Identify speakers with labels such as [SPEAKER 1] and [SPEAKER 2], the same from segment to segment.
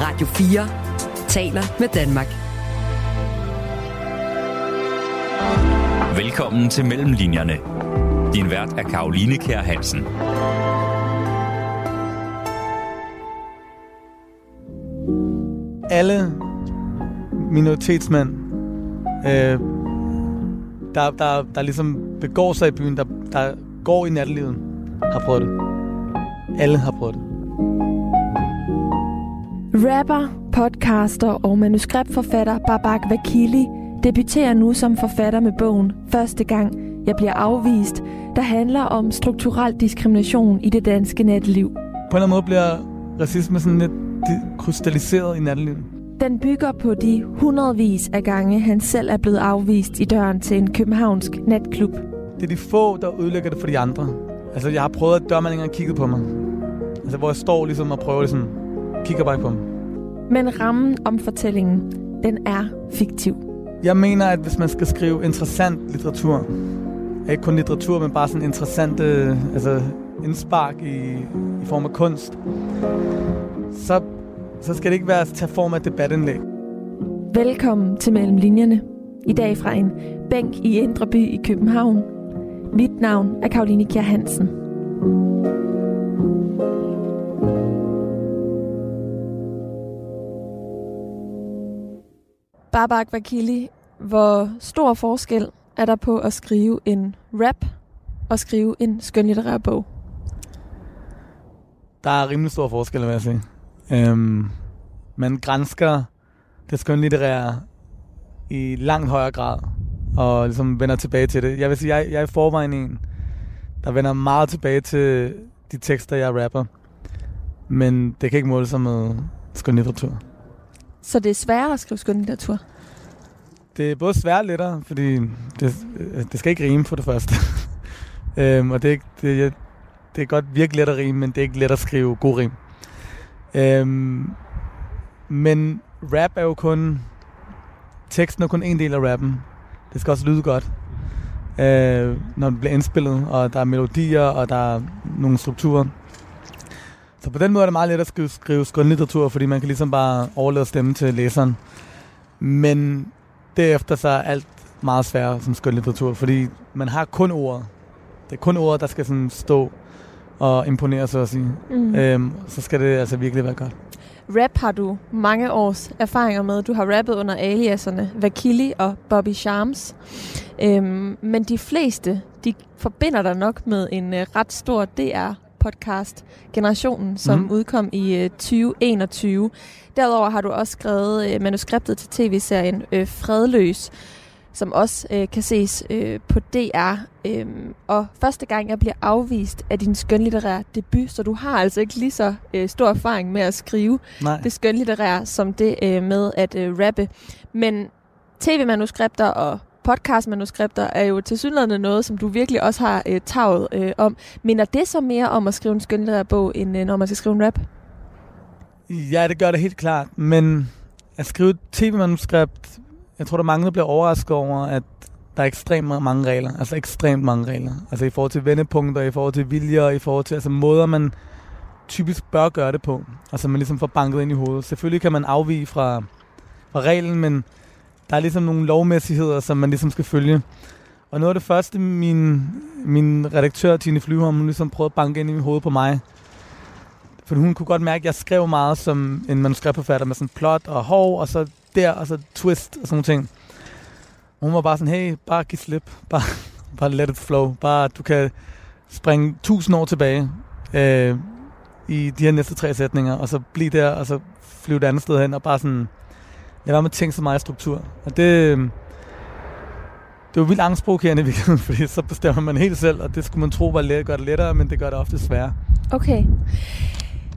[SPEAKER 1] Radio 4 taler med Danmark.
[SPEAKER 2] Velkommen til Mellemlinjerne. Din vært er Karoline Kær Hansen.
[SPEAKER 3] Alle minoritetsmænd, øh, der, der, der ligesom begår sig i byen, der, der går i nattelivet, har prøvet det. Alle har prøvet det.
[SPEAKER 4] Rapper, podcaster og manuskriptforfatter Babak Vakili debuterer nu som forfatter med bogen Første gang jeg bliver afvist, der handler om strukturel diskrimination i det danske natteliv. På
[SPEAKER 3] en eller anden måde bliver racisme sådan lidt krystalliseret i nattelivet.
[SPEAKER 4] Den bygger på de hundredvis af gange, han selv er blevet afvist i døren til en københavnsk natklub.
[SPEAKER 3] Det er de få, der ødelægger det for de andre. Altså, jeg har prøvet, at dørmanden ikke kigget på mig. Altså, hvor jeg står ligesom og prøver ligesom, kigger bare på mig.
[SPEAKER 4] Men rammen om fortællingen, den er fiktiv.
[SPEAKER 3] Jeg mener, at hvis man skal skrive interessant litteratur, ikke kun litteratur, men bare sådan interessant altså indspark i, i form af kunst, så, så skal det ikke være at tage form af debatindlæg.
[SPEAKER 4] Velkommen til Mellem Linjerne. I dag fra en bænk i Indreby i København. Mit navn er Karoline Kjær Hansen. Babak Vakili, hvor stor forskel er der på at skrive en rap og skrive en skønlitterær bog?
[SPEAKER 3] Der er rimelig stor forskel, vil jeg sige. Øhm, man grænsker det skønlitterære i langt højere grad, og ligesom vender tilbage til det. Jeg vil sige, jeg, jeg er i forvejen en, der vender meget tilbage til de tekster, jeg rapper. Men det kan ikke måle sig med skønlitteratur.
[SPEAKER 4] Så det er sværere at skrive skønlitteratur?
[SPEAKER 3] Det er både svært og lettere, fordi det, øh, det skal ikke rime for det første. øhm, og det er, det, det er godt virkelig let at rime, men det er ikke let at skrive god rim. Øhm, men rap er jo kun... Teksten er kun en del af rappen. Det skal også lyde godt, øh, når det bliver indspillet, og der er melodier, og der er nogle strukturer. Så på den måde er det meget let at skrive, skrive skønlitteratur, fordi man kan ligesom bare overlade stemme til læseren. Men derefter så er alt meget sværere som skønlitteratur, fordi man har kun ordet. Det er kun ordet, der skal sådan stå og imponere, så at sige. Mm. Øhm, så skal det altså virkelig være godt.
[SPEAKER 4] Rap har du mange års erfaringer med. Du har rappet under aliaserne Vakili og Bobby Charms. Øhm, men de fleste, de forbinder dig nok med en uh, ret stor DR podcast Generationen, som mm. udkom i uh, 2021. Derudover har du også skrevet uh, manuskriptet til tv-serien uh, Fredløs, som også øh, kan ses øh, på DR. Øhm, og første gang, jeg bliver afvist af din skønlitterære debut, så du har altså ikke lige så øh, stor erfaring med at skrive Nej. det skønlitterære, som det øh, med at øh, rappe. Men tv-manuskripter og podcastmanuskripter er jo til synligheden noget, som du virkelig også har øh, taget øh, om. Minder det så mere om at skrive en skønlitterær bog, end øh, når man skal skrive en rap?
[SPEAKER 3] Ja, det gør det helt klart. Men at skrive et tv-manuskript jeg tror, der mange, der bliver overrasket over, at der er ekstremt mange regler. Altså ekstremt mange regler. Altså i forhold til vendepunkter, i forhold til viljer, i forhold til altså måder, man typisk bør gøre det på. Altså man ligesom får banket ind i hovedet. Selvfølgelig kan man afvige fra, fra reglen, men der er ligesom nogle lovmæssigheder, som man ligesom skal følge. Og noget af det første, min, min redaktør, Tine Flyholm, hun ligesom prøvede at banke ind i mit hoved på mig. For hun kunne godt mærke, at jeg skrev meget som en manuskriptforfatter med sådan plot og hov, og så der, og så twist og sådan nogle ting. Og hun var bare sådan, hey, bare giv slip. Bare, bare let it flow. Bare, du kan springe tusind år tilbage øh, i de her næste tre sætninger, og så blive der, og så flyve et andet sted hen, og bare sådan, lad være med at tænke så meget struktur. Og det, øhm, det var vildt angstprovokerende i virkeligheden, fordi så bestemmer man helt selv, og det skulle man tro var let, gør det lettere, men det gør det ofte sværere.
[SPEAKER 4] Okay.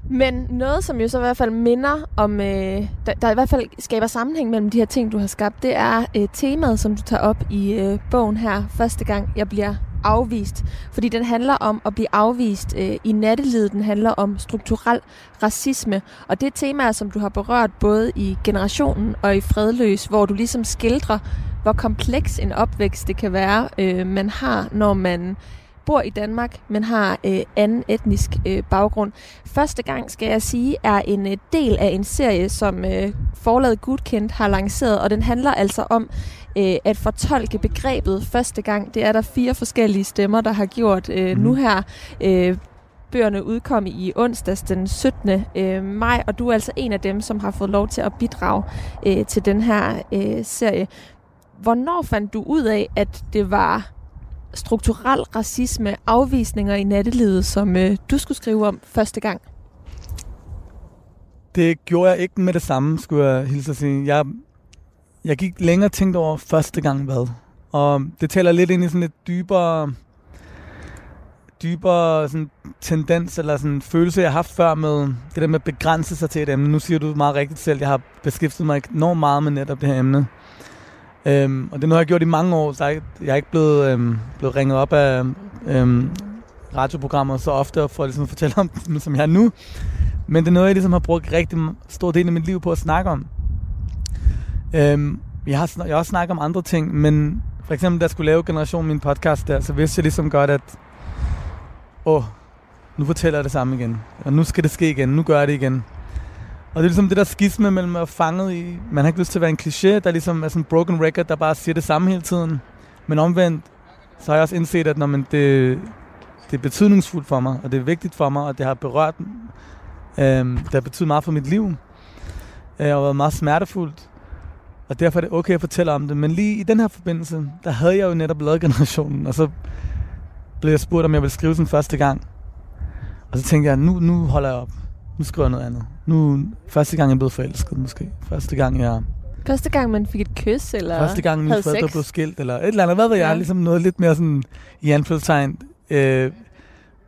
[SPEAKER 4] Men noget, som jo så i hvert fald minder om, øh, der, der i hvert fald skaber sammenhæng mellem de her ting, du har skabt, det er øh, temaet, som du tager op i øh, bogen her, første gang jeg bliver afvist. Fordi den handler om at blive afvist øh, i nattelivet. Den handler om strukturel racisme. Og det er temaer, som du har berørt både i Generationen og i Fredløs, hvor du ligesom skildrer, hvor kompleks en opvækst det kan være, øh, man har, når man bor i Danmark, men har øh, anden etnisk øh, baggrund. Første gang, skal jeg sige, er en øh, del af en serie, som øh, forlaget Gudkendt har lanceret, og den handler altså om øh, at fortolke begrebet første gang. Det er der fire forskellige stemmer, der har gjort øh, mm. nu her. Øh, bøgerne udkom i onsdags den 17. Øh, maj, og du er altså en af dem, som har fået lov til at bidrage øh, til den her øh, serie. Hvornår fandt du ud af, at det var strukturel racisme, afvisninger i nattelivet, som øh, du skulle skrive om første gang?
[SPEAKER 3] Det gjorde jeg ikke med det samme, skulle jeg hilse at sige. Jeg, jeg gik længere tænkt over første gang hvad. Og det taler lidt ind i sådan et dybere dybere sådan, tendens eller sådan følelse, jeg har haft før med det der med at begrænse sig til et emne. Nu siger du meget rigtigt selv, jeg har beskæftiget mig enormt meget med netop det her emne. Øhm, og det er noget, jeg har gjort i mange år, så jeg, jeg er ikke blevet, øhm, blevet ringet op af øhm, radioprogrammer så ofte for at ligesom fortælle om dem, som jeg er nu. Men det er noget, jeg ligesom har brugt rigtig stor del af mit liv på at snakke om. Øhm, jeg, har, jeg har også snakket om andre ting, men for eksempel, da jeg skulle lave Generation, min podcast der, så vidste jeg ligesom godt, at åh, nu fortæller jeg det samme igen. Og nu skal det ske igen. Nu gør jeg det igen. Og det er ligesom det der skisme mellem at fanget i... Man har ikke lyst til at være en kliché, der ligesom er sådan en broken record, der bare siger det samme hele tiden. Men omvendt, så har jeg også indset, at når man det, det er betydningsfuldt for mig, og det er vigtigt for mig, og det har berørt... Øhm, det har betydet meget for mit liv. Øh, og været meget smertefuldt. Og derfor er det okay at fortælle om det. Men lige i den her forbindelse, der havde jeg jo netop lavet generationen, og så blev jeg spurgt, om jeg ville skrive den første gang. Og så tænkte jeg, nu, nu holder jeg op. Nu skriver jeg noget andet. Nu, første gang jeg blev forelsket måske. Første gang jeg...
[SPEAKER 4] Første gang man fik et kys, eller
[SPEAKER 3] Første gang min forældre blev skilt, eller et eller andet. Hvad ved jeg? Ja. Ligesom noget lidt mere sådan, i anfølgelsestegn, øh,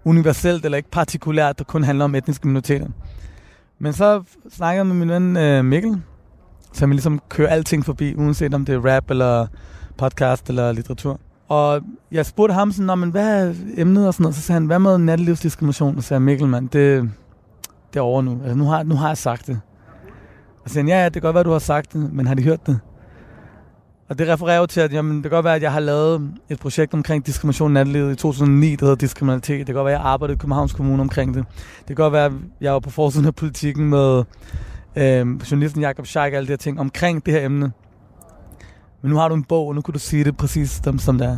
[SPEAKER 3] universelt, eller ikke partikulært, der kun handler om etniske minoriteter. Men så snakkede jeg med min ven øh, Mikkel, som ligesom kører alting forbi, uanset om det er rap, eller podcast, eller litteratur. Og jeg spurgte ham sådan, men hvad er emnet og sådan noget? Så sagde han, hvad med nattelivsdiskrimination? Og så sagde Mikkel, mand, det, det er over nu. Altså, nu har, nu har jeg sagt det. Og så han, ja, ja, det kan godt være, du har sagt det, men har de hørt det? Og det refererer jo til, at jamen, det kan godt være, at jeg har lavet et projekt omkring diskrimination i nattelivet i 2009, der hedder Diskriminalitet. Det kan godt være, at jeg arbejdede i Københavns Kommune omkring det. Det kan godt være, at jeg var på forsiden af politikken med øh, journalisten Jakob Scheik og alle de her ting omkring det her emne. Men nu har du en bog, og nu kan du sige det præcis som, som det er.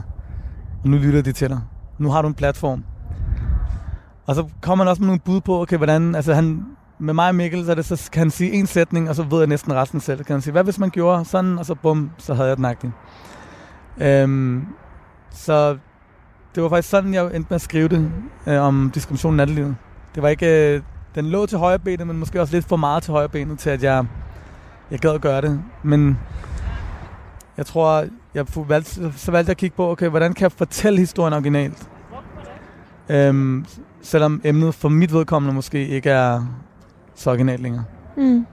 [SPEAKER 3] Og nu lytter de til dig. Nu har du en platform. Og så kommer han også med nogle bud på, okay, hvordan, altså han, med mig og Mikkel, så, det, så kan han sige en sætning, og så ved jeg næsten resten selv. Så kan han sige, hvad hvis man gjorde sådan, og så bum, så havde jeg den agtig. Øhm, så det var faktisk sådan, jeg endte med at skrive det øh, om diskrimination i nattelivet. Det var ikke, øh, den lå til højre benet, men måske også lidt for meget til højre benet, til at jeg, jeg gad at gøre det. Men jeg tror, jeg valgte, så valgte jeg at kigge på, okay, hvordan kan jeg fortælle historien originalt? Øhm, selvom emnet for mit vedkommende måske ikke er så originalt længere. Mm.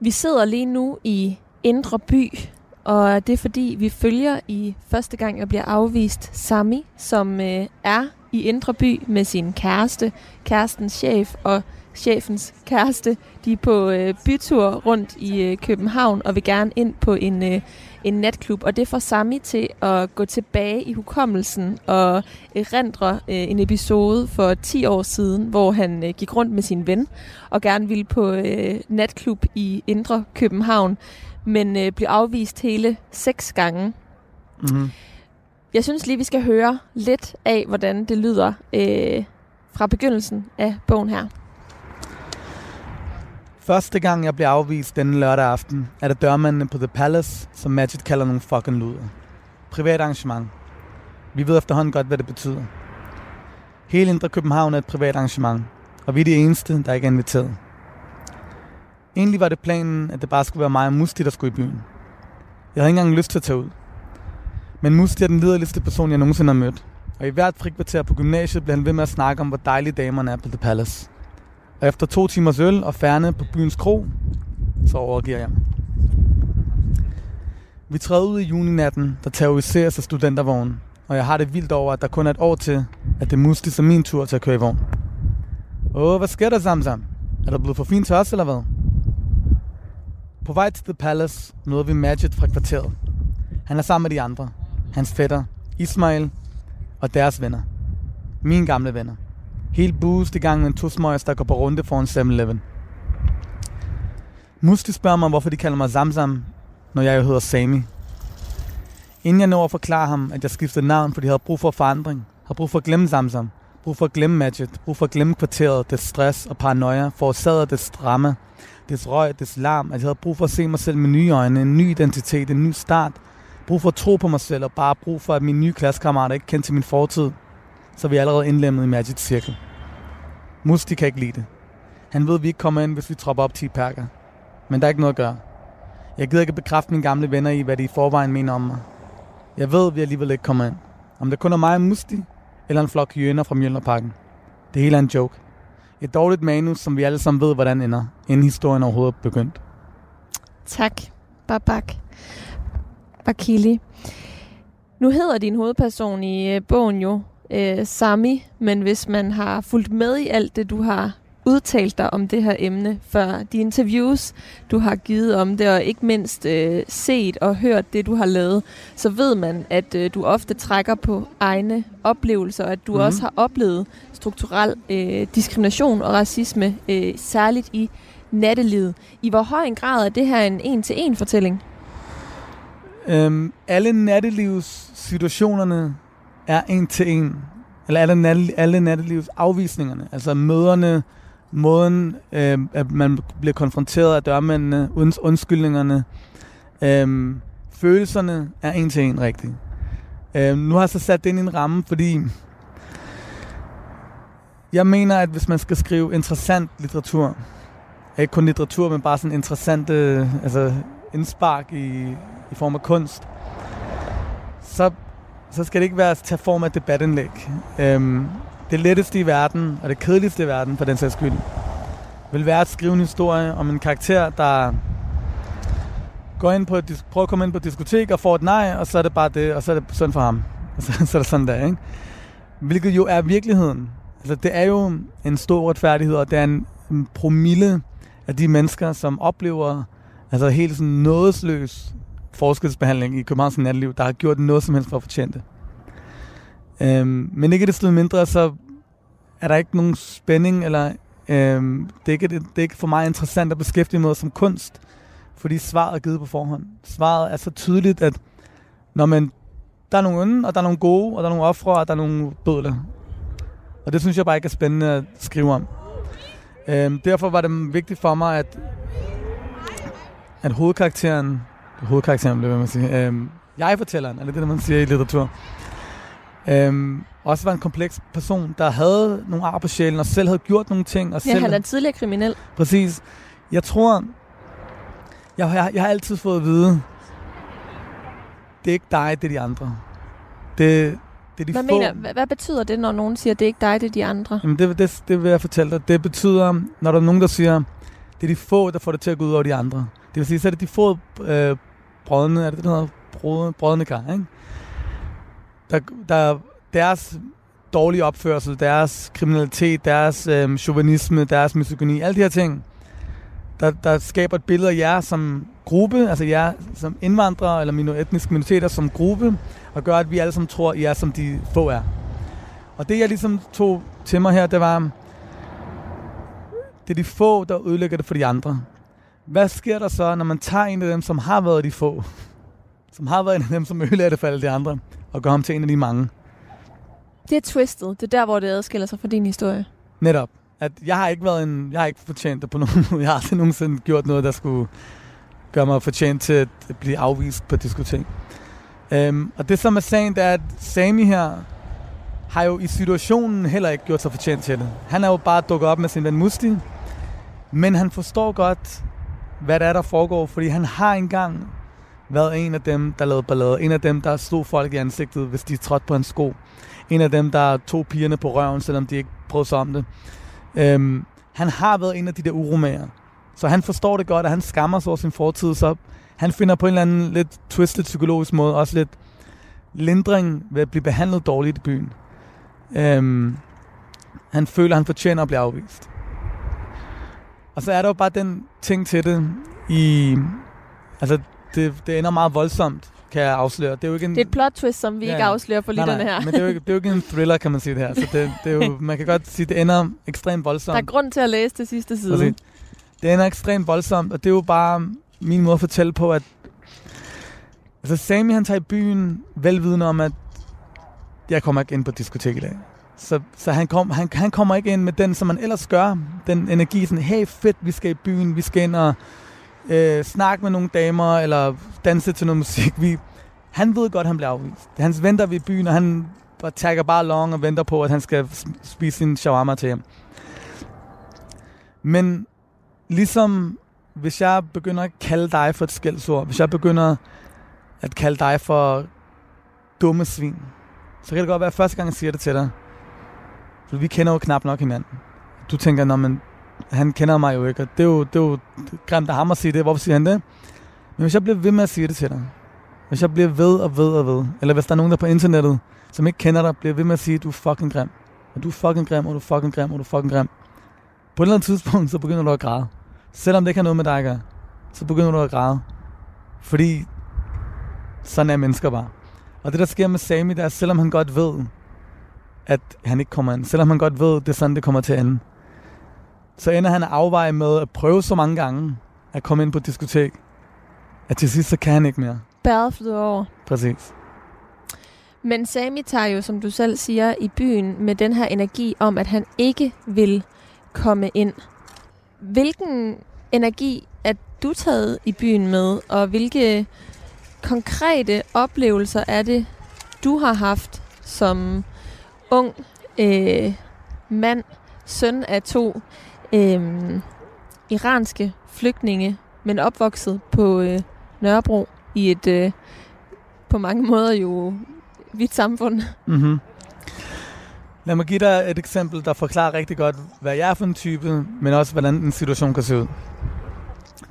[SPEAKER 4] Vi sidder lige nu i Indre By, og det er fordi, vi følger i første gang, jeg bliver afvist Sami, som øh, er i Indre By med sin kæreste, kærestens chef og chefens kæreste. De er på øh, bytur rundt i øh, København og vil gerne ind på en, øh, en natklub. Og det får Sami til at gå tilbage i hukommelsen og erindre øh, en episode for 10 år siden, hvor han øh, gik rundt med sin ven og gerne ville på øh, natklub i Indre København, men øh, blev afvist hele seks gange. Mm-hmm. Jeg synes lige, vi skal høre lidt af, hvordan det lyder øh, fra begyndelsen af bogen her.
[SPEAKER 3] Første gang, jeg blev afvist denne lørdag aften, er det dørmændene på The Palace, som Magic kalder nogle fucking luder. Privat arrangement. Vi ved efterhånden godt, hvad det betyder. Hele Indre København er et privat arrangement, og vi er de eneste, der ikke er inviteret. Egentlig var det planen, at det bare skulle være mig og Musti, der skulle i byen. Jeg havde ikke engang lyst til at tage ud. Men Musti er den liderligste person, jeg nogensinde har mødt. Og i hvert frikvarter på gymnasiet blev han ved med at snakke om, hvor dejlige damerne er på The Palace. Og efter to timers øl og færne på byens kro, så overgiver jeg mig. Vi træder ud i juninatten, der terroriseres af studentervognen, og jeg har det vildt over, at der kun er et år til, at det mustigt er min tur til at køre i vogn. Åh, hvad sker der, Samsam? Er der blevet for fint til os, eller hvad? På vej til The Palace møder vi Majid fra kvarteret. Han er sammen med de andre. Hans fætter, Ismail, og deres venner. Mine gamle venner. Helt boost i gang med en tusmøjs, der går på runde foran 7-Eleven. Musti spørger mig, hvorfor de kalder mig Zamzam, når jeg jo hedder Sami. Inden jeg når at forklare ham, at jeg skiftede navn, fordi jeg havde brug for forandring, har brug for at glemme Zamzam, brug for at glemme Magic, brug for at glemme kvarteret, det stress og paranoia, forårsaget det drama, det røg, det larm, at jeg havde brug for at se mig selv med nye øjne, en ny identitet, en ny start, brug for at tro på mig selv, og bare brug for, at mine nye klassekammerater ikke kendte til min fortid, så vi er allerede indlemmet i Magic Circle. Musti kan ikke lide det. Han ved, at vi ikke kommer ind, hvis vi tropper op 10 perker. Men der er ikke noget at gøre. Jeg gider ikke bekræfte mine gamle venner i, hvad de i forvejen mener om mig. Jeg ved, at vi alligevel ikke kommer ind. Om det kun er mig og Musti, eller en flok hyæner fra Mjølnerparken. Det hele er en joke. Et dårligt manus, som vi alle sammen ved, hvordan ender, inden historien overhovedet er begyndt.
[SPEAKER 4] Tak, Babak. Bakili. Nu hedder din hovedperson i øh, bogen jo øh, Sami, men hvis man har fulgt med i alt det, du har udtalt dig om det her emne før de interviews, du har givet om det, og ikke mindst øh, set og hørt det, du har lavet, så ved man, at øh, du ofte trækker på egne oplevelser, og at du mm. også har oplevet strukturel øh, diskrimination og racisme, øh, særligt i nattelivet. I hvor høj en grad er det her en en-til-en fortælling?
[SPEAKER 3] Øhm, alle nattelivssituationerne er en til en. Eller alle, nat, alle nattelivs afvisningerne. Altså møderne, måden, øh, at man bliver konfronteret af dørmændene, unds, undskyldningerne, øh, følelserne er en til en rigtigt. Øh, nu har jeg så sat det ind i en ramme, fordi jeg mener, at hvis man skal skrive interessant litteratur, ikke kun litteratur, men bare sådan interessante øh, altså indspark i, i form af kunst, så, så skal det ikke være at tage form af debatindlæg. Øhm, det letteste i verden, og det kedeligste i verden, for den sags skyld, vil være at skrive en historie om en karakter, der går ind på et, prøver at komme ind på et diskotek og får et nej, og så er det bare det, og så er det sådan for ham. Og så, så er det sådan der, ikke? Hvilket jo er virkeligheden. Altså, det er jo en stor retfærdighed, og det er en, en promille af de mennesker, som oplever altså helt sådan nådesløs forskelsbehandling i Københavns natteliv, der har gjort noget som helst for at fortjene det. Øhm, men ikke desto mindre, så er der ikke nogen spænding, eller øhm, det, er ikke, det, det er ikke for mig interessant at beskæftige mig som kunst, fordi svaret er givet på forhånd. Svaret er så tydeligt, at når man, der er nogle onde, og der er nogle gode, og der er nogle ofre, og der er nogle bødler. Og det synes jeg bare ikke er spændende at skrive om. Øhm, derfor var det vigtigt for mig, at, at hovedkarakteren, hovedkarakteren bliver man sige, øhm, jeg-fortælleren, eller det, der man siger i litteratur, øhm, også var en kompleks person, der havde nogle ar på sjælen, og selv havde gjort nogle ting. Og
[SPEAKER 4] Ja,
[SPEAKER 3] selv,
[SPEAKER 4] han er tidligere kriminel.
[SPEAKER 3] Præcis. Jeg tror, jeg, jeg, jeg har altid fået at vide, det er ikke dig, det er de andre. Det, det er de
[SPEAKER 4] Hvad,
[SPEAKER 3] få.
[SPEAKER 4] mener, hvad, hvad betyder det, når nogen siger, det er ikke dig, det er de andre?
[SPEAKER 3] Jamen det, det, det vil jeg fortælle dig. Det betyder, når der er nogen, der siger, det er de få, der får det til at gå ud over de andre. Det vil sige, så er det de få øh, brødne, er det det, der hedder? Brødne, brødne kar, ikke? Der, der, deres dårlige opførsel, deres kriminalitet, deres øh, chauvinisme, deres misogyni, alle de her ting, der, der skaber et billede af jer som gruppe, altså jer som indvandrere eller minor, etniske minoriteter som gruppe, og gør, at vi alle sammen tror, I er som de få er. Og det, jeg ligesom tog til mig her, det var, det er de få, der ødelægger det for de andre. Hvad sker der så, når man tager en af dem, som har været de få, som har været en af dem, som ødelægger det for alle de andre, og gør ham til en af de mange?
[SPEAKER 4] Det er twistet. Det er der, hvor det adskiller sig fra din historie.
[SPEAKER 3] Netop. At jeg har ikke været en, jeg har ikke fortjent det på nogen måde. Jeg har aldrig nogensinde gjort noget, der skulle gøre mig fortjent til at blive afvist på diskotek. Øhm, og det som er sagen, det er, at Sami her har jo i situationen heller ikke gjort sig fortjent til det. Han er jo bare dukket op med sin ven Musti, men han forstår godt, hvad det er, der foregår, fordi han har engang været en af dem, der lavede ballade. En af dem, der slog folk i ansigtet, hvis de trådte på en sko. En af dem, der tog pigerne på røven, selvom de ikke prøvede sig om det. Øhm, han har været en af de der uromager. Så han forstår det godt, at han skammer sig over sin fortid, så han finder på en eller anden lidt twisted psykologisk måde også lidt lindring ved at blive behandlet dårligt i byen. Øhm, han føler, at han fortjener at blive afvist. Og så er der jo bare den ting til det i... Altså, det, det ender meget voldsomt. kan jeg afsløre. Det er jo ikke en...
[SPEAKER 4] Det er et plot twist, som vi
[SPEAKER 3] Ja,
[SPEAKER 4] ikke afslører for lytterne her.
[SPEAKER 3] men det er, jo ikke, det er jo ikke en thriller, kan man sige det her. Så det, det er jo, man kan godt sige, det ender ekstremt voldsomt.
[SPEAKER 4] Der er grund til at læse det sidste side.
[SPEAKER 3] Præcis. Det ender ekstremt voldsomt, og det er jo bare min måde at fortælle på, at altså Sami han tager i byen velvidende om, at jeg kommer ikke ind på diskotek i dag. Så, så han, kom, han, han kommer ikke ind med den, som man ellers gør. Den energi, sådan, hey fedt, vi skal i byen, vi skal ind og øh, snakke med nogle damer, eller danse til noget musik. Vi, han ved godt, at han bliver afvist. Han venter ved byen, og han bare tager bare long og venter på, at han skal spise sin shawarma til ham. Men ligesom hvis jeg begynder at kalde dig for et skældsord, hvis jeg begynder at kalde dig for dumme svin, så kan det godt være, at første gang jeg siger det til dig, for vi kender jo knap nok hinanden. Du tænker, når man, han kender mig jo ikke, og det er jo, det er jo grimt af ham at sige det. Hvorfor siger han det? Men hvis jeg bliver ved med at sige det til dig, hvis jeg bliver ved og ved og ved, eller hvis der er nogen, der på internettet, som ikke kender dig, bliver ved med at sige, at du er fucking grim, og du er fucking grim, og du er fucking grim, og du er fucking grim. På et eller andet tidspunkt, så begynder du at græde. Selvom det ikke har noget med dig at gøre, så begynder du at græde. Fordi sådan er mennesker bare. Og det, der sker med Sami, det er, at selvom han godt ved, at han ikke kommer ind, selvom han godt ved, at det er sådan, det kommer til at ende, så ender han at afveje med at prøve så mange gange at komme ind på et diskotek, at til sidst, så kan han ikke mere.
[SPEAKER 4] Bæret flyder over.
[SPEAKER 3] Præcis.
[SPEAKER 4] Men Sami tager jo, som du selv siger, i byen med den her energi om, at han ikke vil komme ind. Hvilken energi er du taget i byen med, og hvilke konkrete oplevelser er det, du har haft som ung øh, mand, søn af to øh, iranske flygtninge, men opvokset på øh, Nørrebro i et øh, på mange måder jo vidt samfund.
[SPEAKER 3] Mm-hmm. Lad mig give dig et eksempel, der forklarer rigtig godt, hvad jeg er for en type, men også, hvordan en situation kan se ud.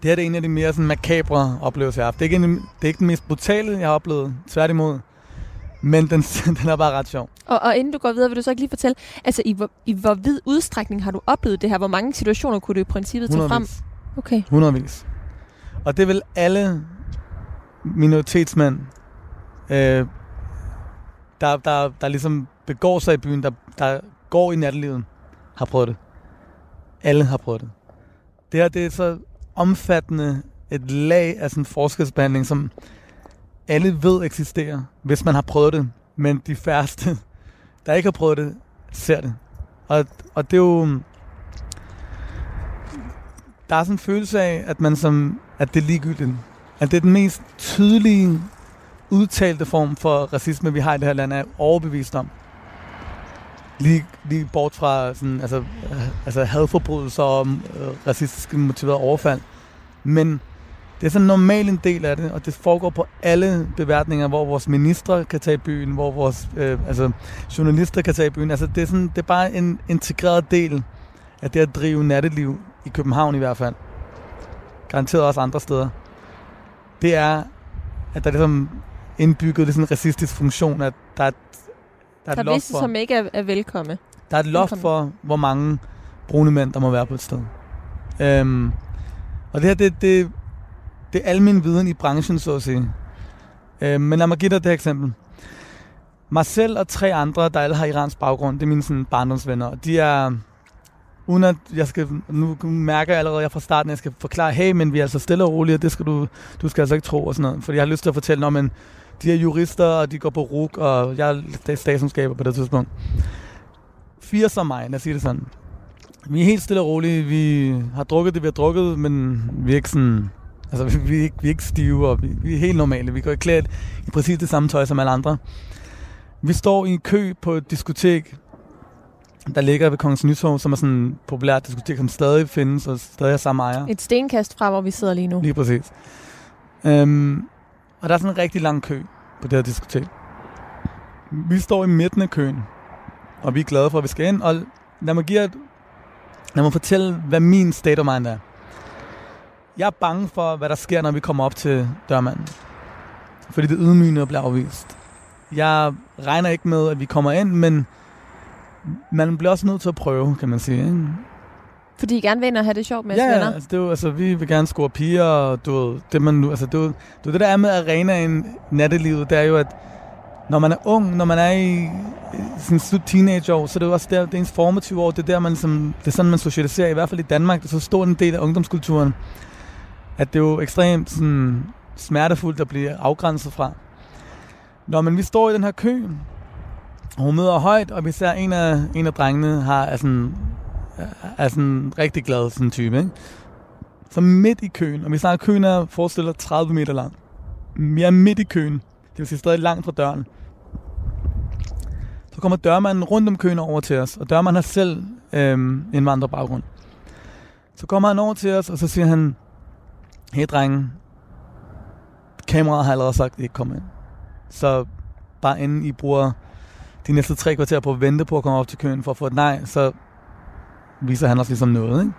[SPEAKER 3] Det her er en af de mere sådan, makabre oplevelser, jeg har haft. Det er, ikke en, det er ikke den mest brutale, jeg har oplevet, tværtimod. Men den, den er bare ret sjov.
[SPEAKER 4] Og, og inden du går videre, vil du så ikke lige fortælle, altså i hvor, i hvor vid udstrækning har du oplevet det her? Hvor mange situationer kunne du i princippet tage frem? Okay.
[SPEAKER 3] Hundredvis. Og det vil alle minoritetsmænd, øh, der, der, der ligesom begår sig i byen, der, der går i nattelivet, har prøvet det. Alle har prøvet det. Det her, det er så omfattende et lag af sådan forskelsbehandling, som alle ved eksisterer, hvis man har prøvet det. Men de færreste, der ikke har prøvet det, ser det. Og, og det er jo... Der er sådan en følelse af, at man som, at det er ligegyldigt. At det er den mest tydelige, udtalte form for racisme, vi har i det her land, er overbevist om. Lige, lige bort fra sådan, altså, øh, altså hadforbrydelser og øh, racistiske motiverede overfald. Men det er sådan normalt en del af det, og det foregår på alle beværtninger, hvor vores ministre kan tage i byen, hvor vores øh, altså, journalister kan tage i byen. Altså, det, er sådan, det er bare en integreret del af det at drive natteliv i København i hvert fald. Garanteret også andre steder. Det er, at der er ligesom indbygget det sådan en racistisk funktion, at der er, der er
[SPEAKER 4] Der
[SPEAKER 3] et
[SPEAKER 4] er
[SPEAKER 3] loft for,
[SPEAKER 4] som ikke er, er velkomne.
[SPEAKER 3] der er et loft
[SPEAKER 4] velkommen.
[SPEAKER 3] for, hvor mange brune mænd, der må være på et sted. Øhm, og det her, det, det, det er almen viden i branchen, så at sige. Øh, men lad mig give dig det her eksempel. Mig selv og tre andre, der alle har iransk baggrund, det er mine sådan, barndomsvenner. Og de er, uden at jeg skal, nu mærker jeg allerede jeg fra starten, at jeg skal forklare, hey, men vi er altså stille og rolige, og det skal du, du skal altså ikke tro og sådan noget. Fordi jeg har lyst til at fortælle om, men de er jurister, og de går på RUG, og jeg er statsundskaber på det tidspunkt. Fire som mig, lad os sige det sådan. Vi er helt stille og rolige, vi har drukket det, vi har drukket, men vi er ikke sådan... Altså, vi, vi, er, ikke, vi er ikke stive, og vi, vi er helt normale. Vi går klædt i præcis det samme tøj som alle andre. Vi står i en kø på et diskotek, der ligger ved Kongens Nytorv, som er sådan et populært diskotek, som stadig findes og stadig har samme ejer.
[SPEAKER 4] Et stenkast fra, hvor vi sidder lige nu.
[SPEAKER 3] Lige præcis. Øhm, og der er sådan en rigtig lang kø på det her diskotek. Vi står i midten af køen, og vi er glade for, at vi skal ind. Og lad mig, give et, lad mig fortælle, hvad min state of mind er. Jeg er bange for, hvad der sker, når vi kommer op til dørmanden. Fordi det ydmygende at blive afvist. Jeg regner ikke med, at vi kommer ind, men man bliver også nødt til at prøve, kan man sige. Ikke?
[SPEAKER 4] Fordi I gerne vil ind og have det sjovt med
[SPEAKER 3] ja,
[SPEAKER 4] venner?
[SPEAKER 3] altså, det er jo, altså, vi vil gerne score piger, og du ved, det, man, altså, det, er jo- det, er der er med arenaen, nattelivet, det er jo, at når man er ung, når man er i i sin slut teenageår, så er det jo også der, det er ens formative år, det er der, man ligesom, det er sådan, man socialiserer, i hvert fald i Danmark, det er så stor en del af ungdomskulturen, at det er jo ekstremt sådan, smertefuldt at blive afgrænset fra. Når men vi står i den her kø, og hun møder højt, og vi ser en af, en af drengene har, er sådan, er sådan rigtig glad sådan en type, ikke? Så midt i køen, og vi snakker køen er forestiller 30 meter lang. Vi er midt i køen, det vil sige stadig langt fra døren. Så kommer dørmanden rundt om køen over til os, og dørmanden har selv øhm, indvandrerbaggrund. Så kommer han over til os, og så siger han, hey drenge, kameraet har allerede sagt, at I ikke kommer ind. Så bare inden I bruger de næste tre kvarter på at vente på at komme op til køen for at få et nej, så viser han os ligesom noget, ikke?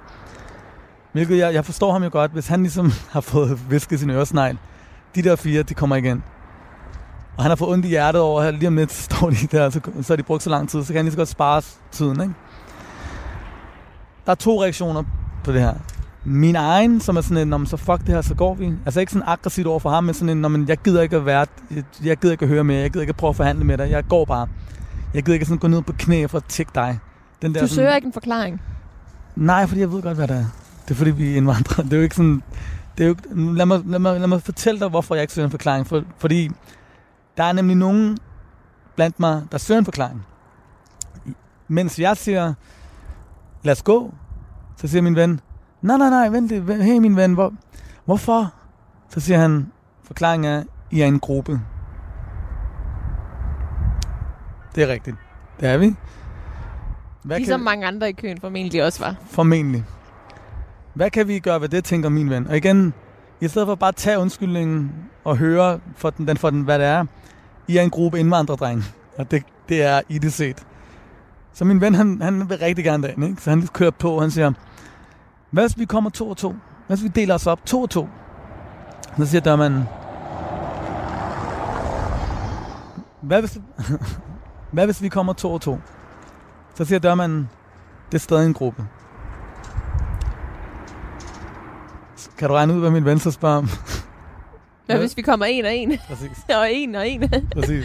[SPEAKER 3] Hvilket jeg, jeg forstår ham jo godt, hvis han ligesom har fået visket sin øresnegl. De der fire, de kommer igen. Og han har fået ondt i hjertet over, at lige om lidt står de der, så, så har de brugt så lang tid, så kan han lige så godt spare tiden, ikke? Der er to reaktioner på det her. Min egen, som er sådan en, "Nå, men så fuck det her, så går vi. Altså ikke sådan aggressivt over for ham, men sådan en, "Nå, men jeg gider ikke at være, jeg, jeg gider ikke at høre mere, jeg gider ikke at prøve at forhandle med dig, jeg går bare. Jeg gider ikke sådan gå ned på knæ for at tække dig. Den der
[SPEAKER 4] Du
[SPEAKER 3] sådan,
[SPEAKER 4] søger ikke en forklaring.
[SPEAKER 3] Nej, fordi jeg ved godt, hvad det er. Det er fordi, vi er indvandrere. Det er jo ikke sådan... Det er jo, ikke- lad, mig, lad, mig, lad mig fortælle dig, hvorfor jeg ikke søger en forklaring. For, fordi der er nemlig nogen blandt mig, der søger en forklaring. Mens jeg siger, lad os gå, så siger min ven, nej, nej, nej, vent lidt. Hey, min ven, hvor, hvorfor? Så siger han, forklaringen er, I er en gruppe. Det er rigtigt. Det er vi. Hvad
[SPEAKER 4] Ligesom mange andre i køen formentlig også var.
[SPEAKER 3] Formentlig. Hvad kan vi gøre ved det, tænker min ven? Og igen, i stedet for bare at tage undskyldningen og høre for den, den, for den hvad det er, I er en gruppe indvandrerdreng, og det, det er i det set. Så min ven, han, han vil rigtig gerne derind, ikke? Så han kører på, og han siger, hvad hvis vi kommer to og to? Hvad hvis vi deler os op to og to? Så siger dørmanden, hvad hvis, hvad hvis vi kommer to og to? Så siger dørmanden, det er stadig en gruppe. Kan du regne ud, hvad min ven så spørger om?
[SPEAKER 4] Hvad hvis vi kommer en og en?
[SPEAKER 3] Præcis.
[SPEAKER 4] og en og en.
[SPEAKER 3] Præcis.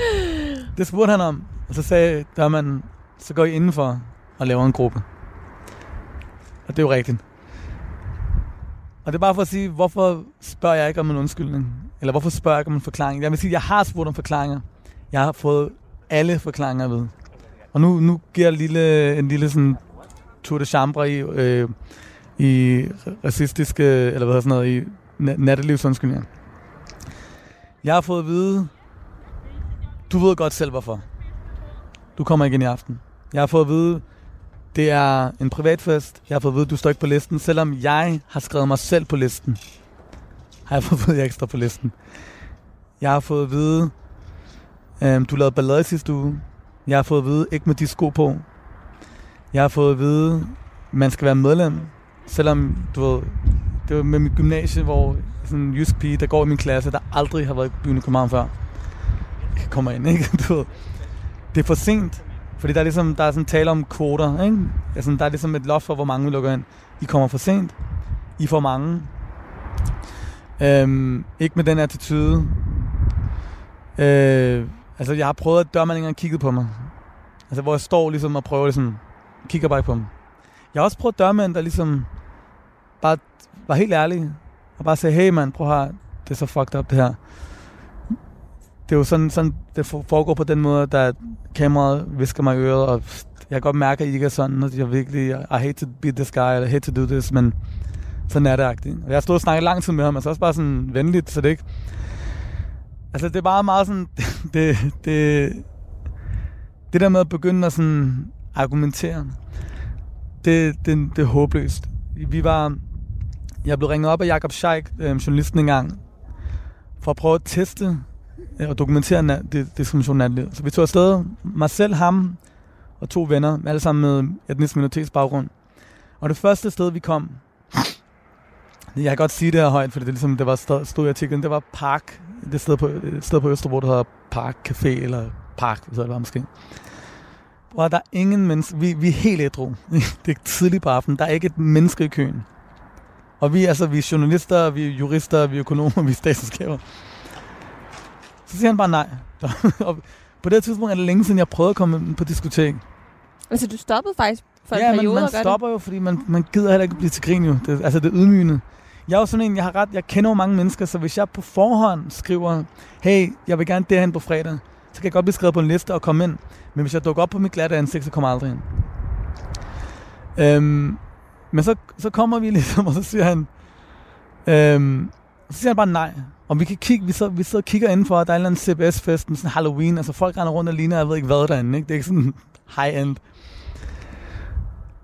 [SPEAKER 3] Det spurgte han om, og så sagde dørmanden, så går I indenfor og laver en gruppe. Og det er jo rigtigt. Og det er bare for at sige, hvorfor spørger jeg ikke om en undskyldning? Eller hvorfor spørger jeg ikke om en forklaring? Jeg vil sige, jeg har spurgt om forklaringer. Jeg har fået alle forklaringer ved. Og nu, nu giver jeg en lille, en lille sådan tour de chambre i, øh, i racistiske, eller hvad sådan noget, i nattelivsundskyldninger. Jeg har fået at vide, du ved godt selv hvorfor. Du kommer ikke ind i aften. Jeg har fået at vide, det er en privatfest. Jeg har fået at vide, du står ikke på listen, selvom jeg har skrevet mig selv på listen. Har jeg fået at vide, at jeg ikke står på listen. Jeg har fået at vide, øhm, du lavede ballade sidste uge. Jeg har fået at vide, ikke med de sko på. Jeg har fået at vide, man skal være medlem, selvom du ved, det var med mit gymnasie, hvor sådan en jysk pige, der går i min klasse, der aldrig har været i byen i København før, kommer ind, ikke? Du ved, det er for sent, fordi der er ligesom, der er sådan tale om kvoter, ikke? Altså, der er ligesom et loft for, hvor mange vi lukker ind. I kommer for sent. I får for mange. Øhm, ikke med den attitude. Øh, altså, jeg har prøvet, at dørmanden ikke engang kiggede på mig. Altså, hvor jeg står ligesom og prøver ligesom, kigger bare ikke på mig. Jeg har også prøvet dørmænd, der ligesom bare var helt ærlige, og bare sagde, hey mand, prøv her, det er så fucked up det her. Det er jo sådan, sådan det foregår på den måde, der kameraet visker mig i øret, og jeg kan godt mærke, at I ikke er sådan, og jeg virkelig, I hate to be this guy, eller I hate to do this, men sådan er det agtigt. Jeg har stået og snakket lang tid med ham, altså også bare sådan venligt, så det ikke... Altså det er bare meget sådan, det, det, det der med at begynde at sådan argumentere, det, det, det er håbløst. Vi var, jeg blev ringet op af Jakob Scheik, øh, journalisten engang, for at prøve at teste Øh, og dokumentere na- det, diskrimination af. Så vi tog afsted, mig selv, ham og to venner, alle sammen med etnisk minoritetsbaggrund. Og det første sted, vi kom, jeg kan godt sige det her højt, for det, er ligesom, det var stod, stod i artiklen, det var Park, det sted på, et sted på Østerbro, der hedder Park Café, eller Park, hvis det var måske. Og der er ingen mennesker. Vi, vi er helt ædru. det er tidligt på aftenen. Der er ikke et menneske i køen. Og vi, altså, vi er journalister, vi er jurister, vi er økonomer, vi er statsskaber. Så siger han bare nej. og på det tidspunkt er det længe siden, jeg prøvede at komme på diskotek.
[SPEAKER 4] Altså, du stoppede faktisk for
[SPEAKER 3] ja,
[SPEAKER 4] en periode
[SPEAKER 3] man, man stopper jo, fordi man, man gider heller ikke blive til grin jo. Det, altså, det er ydmygende. Jeg er jo sådan en, jeg har ret, jeg kender jo mange mennesker, så hvis jeg på forhånd skriver, hey, jeg vil gerne derhen på fredag, så kan jeg godt blive skrevet på en liste og komme ind. Men hvis jeg dukker op på mit glatte ansigt, så kommer jeg aldrig ind. Øhm, men så, så kommer vi ligesom, og så siger han, øhm, så siger han bare nej. Og vi kan kigge, vi sidder, vi sidder og kigger indenfor, og der er en eller anden CBS-fest med sådan Halloween, altså folk render rundt og ligner, jeg ved ikke hvad derinde, ikke? Det er ikke sådan high-end.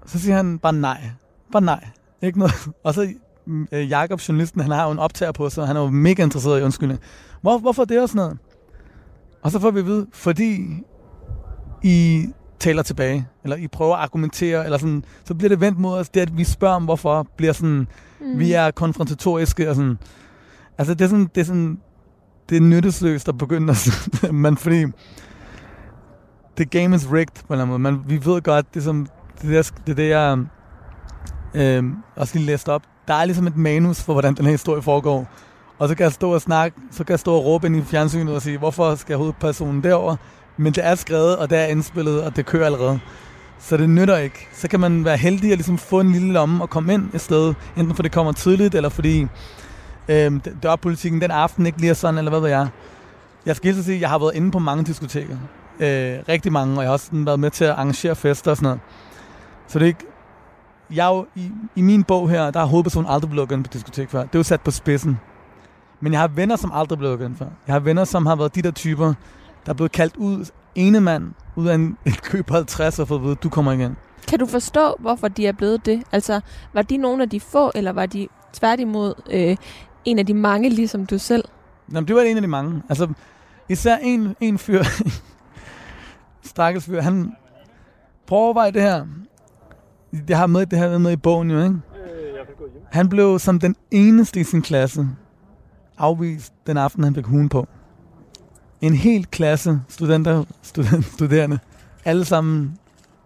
[SPEAKER 3] Så siger han bare nej. Bare nej. Ikke noget. Og så øh, Jakob, journalisten, han har jo en optager på sig, han er jo mega interesseret i undskyldning. Hvor, hvorfor det og sådan noget? Og så får vi at vide, fordi I taler tilbage, eller I prøver at argumentere, eller sådan, så bliver det vendt mod os, det at vi spørger om, hvorfor, bliver sådan, mm. vi er konfrontatoriske, og sådan, altså det er sådan, det er sådan, det er nyttesløst at begynde at, man, fordi, the game is rigged, på en eller anden måde, man, vi ved godt, det er som, det er det, det jeg øh, også lige læste op, der er ligesom et manus for, hvordan den her historie foregår, og så kan jeg stå og snakke, så kan jeg stå og råbe ind i fjernsynet og sige, hvorfor skal hovedpersonen derover? Men det er skrevet, og det er indspillet, og det kører allerede. Så det nytter ikke. Så kan man være heldig at ligesom få en lille lomme og komme ind et sted, enten fordi det kommer tidligt, eller fordi øhm, dørpolitikken den aften ikke lige sådan, eller hvad ved jeg. Jeg skal lige sige, at jeg har været inde på mange diskoteker. Øh, rigtig mange, og jeg har også været med til at arrangere fester og sådan noget. Så det er ikke... Jeg er jo, i, i min bog her, der har hovedpersonen aldrig blevet lukket på diskotek før. Det er jo sat på spidsen. Men jeg har venner, som aldrig blev lukket før. Jeg har venner, som har været de der typer, der er blevet kaldt ud ene mand ud af en, en køb på 50 og fået at vide, du kommer igen.
[SPEAKER 4] Kan du forstå, hvorfor de er blevet det? Altså, var de nogle af de få, eller var de tværtimod øh, en af de mange, ligesom du selv?
[SPEAKER 3] Jamen, det var en af de mange. Altså, især en, en fyr, stakkels fyr, han prøver at overveje det her. Det har med, det her med i bogen jo, ikke? Han blev som den eneste i sin klasse afvist den aften, han fik hun på. En hel klasse studenter, student, studerende, alle sammen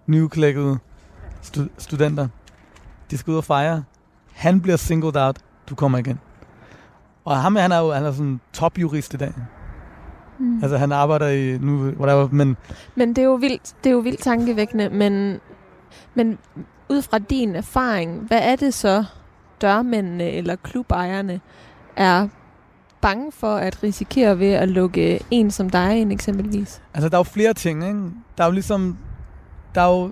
[SPEAKER 3] nyklækkede stu, studenter, de skal ud og fejre. Han bliver singled out, du kommer igen. Og ham, han er jo han er sådan topjurist i dag. Mm. Altså han arbejder i nu, whatever, men...
[SPEAKER 4] Men det er jo vildt, det er jo vildt tankevækkende, men, men ud fra din erfaring, hvad er det så, dørmændene eller klubejerne er bange for at risikere ved at lukke en som dig ind eksempelvis?
[SPEAKER 3] Altså, der er jo flere ting, ikke? Der er jo ligesom... Der er jo,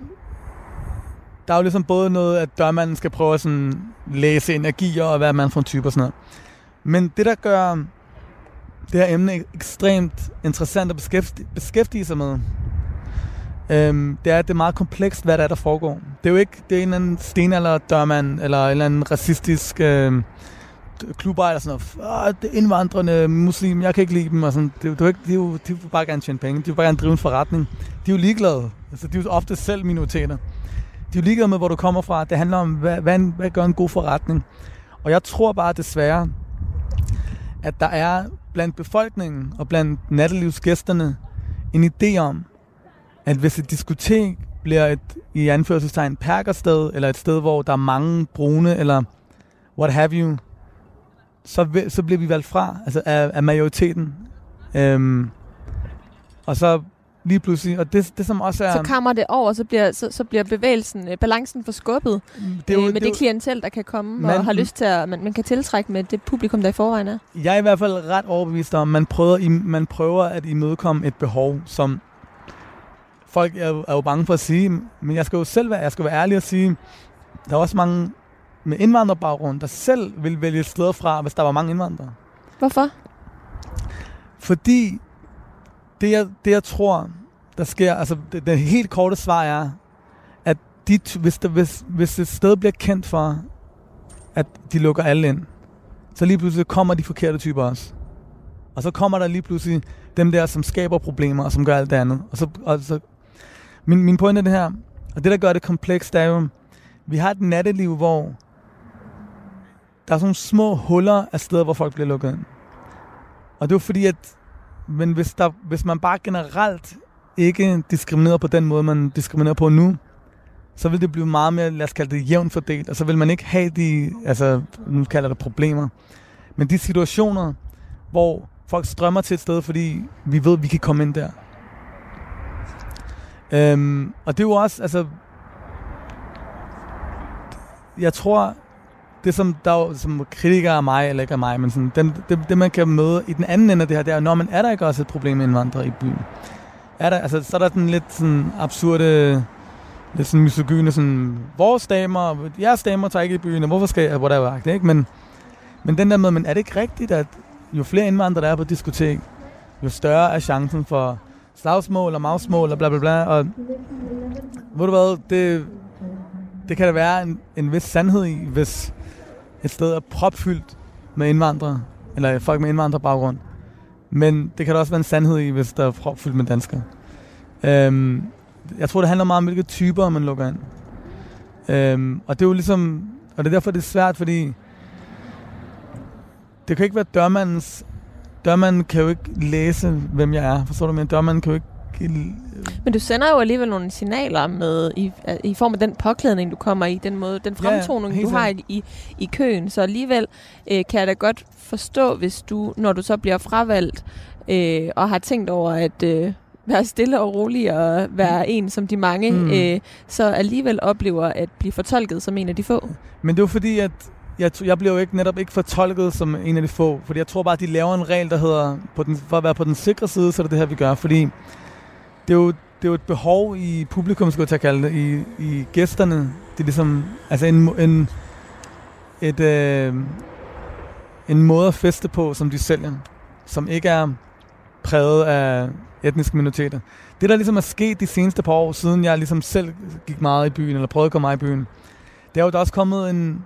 [SPEAKER 3] der er jo ligesom både noget, at dørmanden skal prøve at sådan læse energier og hvad man for en type og sådan noget. Men det, der gør det her emne ekstremt interessant at beskæftige, beskæftige sig med, øhm, det er, at det er meget komplekst, hvad der er, der foregår. Det er jo ikke det er en eller anden stenalderdørmand, eller en eller anden racistisk øh, klubber eller sådan noget, ah, det er indvandrende muslim, jeg kan ikke lide dem, og sådan, det, det er ikke, de, er jo, de vil bare gerne tjene penge, de vil bare gerne drive en forretning. De er jo ligeglade, altså de er jo ofte selv minoriteter. De er jo ligeglade med, hvor du kommer fra, det handler om, hvad, hvad, hvad gør en god forretning. Og jeg tror bare desværre, at der er blandt befolkningen og blandt nattelivsgæsterne en idé om, at hvis et diskotek bliver et, i anførselstegn, perkersted, eller et sted, hvor der er mange brune, eller what have you, så, så bliver vi valgt fra altså af, af majoriteten. Øhm, og så lige pludselig, og det, det som også er...
[SPEAKER 4] Så kommer det over, så bliver, så, så bliver bevægelsen, øh, balancen forskubbet det er jo, øh, med det, det klientel, der kan komme man, og har lyst til at, man, man kan tiltrække med det publikum, der i forvejen er.
[SPEAKER 3] Jeg er i hvert fald ret overbevist om, man prøver, man prøver at imødekomme et behov, som folk er, er jo bange for at sige, men jeg skal jo selv være, jeg skal være ærlig og sige, der er også mange med indvandrerbaggrund, der selv vil vælge et sted fra, hvis der var mange indvandrere.
[SPEAKER 4] Hvorfor?
[SPEAKER 3] Fordi det jeg, det, jeg tror, der sker, altså det, det helt korte svar er, at de, hvis, der, hvis, hvis et sted bliver kendt for, at de lukker alle ind, så lige pludselig kommer de forkerte typer også. Og så kommer der lige pludselig dem der, som skaber problemer, og som gør alt det andet. Og så, og så, min, min pointe er det her, og det der gør det komplekst, er jo, vi har et natteliv, hvor der er sådan nogle små huller af steder, hvor folk bliver lukket ind. Og det er fordi, at men hvis, der, hvis man bare generelt ikke diskriminerer på den måde, man diskriminerer på nu, så vil det blive meget mere, lad os kalde det, jævnt fordelt, og så vil man ikke have de, altså, nu kalder det problemer, men de situationer, hvor folk strømmer til et sted, fordi vi ved, at vi kan komme ind der. Øhm, og det er jo også, altså, jeg tror, det som, der som kritikere af mig, eller ikke af mig, men sådan, den, det, det, man kan møde i den anden ende af det her, det er, når man er der ikke også et problem med indvandrere i byen? Er der, altså, så er der sådan lidt sådan absurde, lidt sådan misogyne, sådan, vores damer, jeres damer tager ikke i byen, og hvorfor skal jeg, whatever, ikke? Men, men den der med, men er det ikke rigtigt, at jo flere indvandrere der er på diskotek, jo større er chancen for slagsmål og magsmål og bla bla bla, og ved du hvad, det, det kan der være en, en vis sandhed i, hvis et sted er propfyldt med indvandrere, eller folk med indvandrerbaggrund. Men det kan der også være en sandhed i, hvis der er propfyldt med danskere. Øhm, jeg tror, det handler meget om, hvilke typer man lukker ind. Øhm, og det er jo ligesom, og det er derfor, det er svært, fordi det kan ikke være dørmandens, dørmanden kan jo ikke læse, hvem jeg er. Forstår du, men dørmanden kan jo ikke
[SPEAKER 4] men du sender jo alligevel nogle signaler med i, i form af den påklædning, du kommer i, den måde, den fremtoning, ja, du har i, i, i køen. Så alligevel øh, kan jeg da godt forstå, hvis du, når du så bliver fravalgt, øh, og har tænkt over at øh, være stille og rolig og være mm. en som de mange, mm. øh, så alligevel oplever at blive fortolket som en af de få.
[SPEAKER 3] Men det er fordi, at jeg, jeg bliver jo ikke, netop ikke fortolket som en af de få, fordi jeg tror bare, at de laver en regel, der hedder, på den, for at være på den sikre side, så er det det her, vi gør, fordi det er jo, det er jo et behov i publikum, skulle jeg kalde det, i, i gæsterne. Det er ligesom, altså en, en, et, øh, en måde at feste på, som de sælger, som ikke er præget af etniske minoriteter. Det, der ligesom er sket de seneste par år, siden jeg ligesom selv gik meget i byen, eller prøvede at komme meget i byen, det er jo, der også kommet en,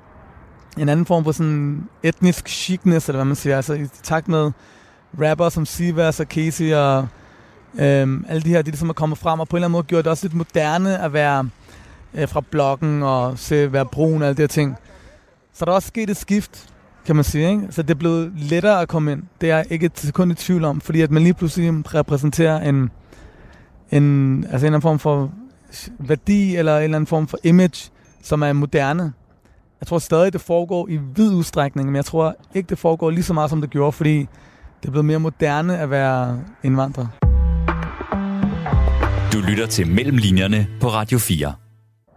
[SPEAKER 3] en anden form for sådan etnisk chicness, eller hvad man siger, altså i takt med rapper som Sivas og Casey og Øhm, alle de her, de ligesom er kommet frem, og på en eller anden måde gjort det også lidt moderne at være øh, fra bloggen og se, være brun og alle de her ting. Så der er også sket et skift, kan man sige. Ikke? Så det er blevet lettere at komme ind. Det er jeg ikke et sekund i tvivl om, fordi at man lige pludselig repræsenterer en, en, altså en eller anden form for værdi, eller en eller anden form for image, som er moderne. Jeg tror stadig, det foregår i vid udstrækning, men jeg tror ikke, det foregår lige så meget, som det gjorde, fordi det er blevet mere moderne at være indvandrer.
[SPEAKER 2] Du lytter til Mellemlinjerne på Radio 4.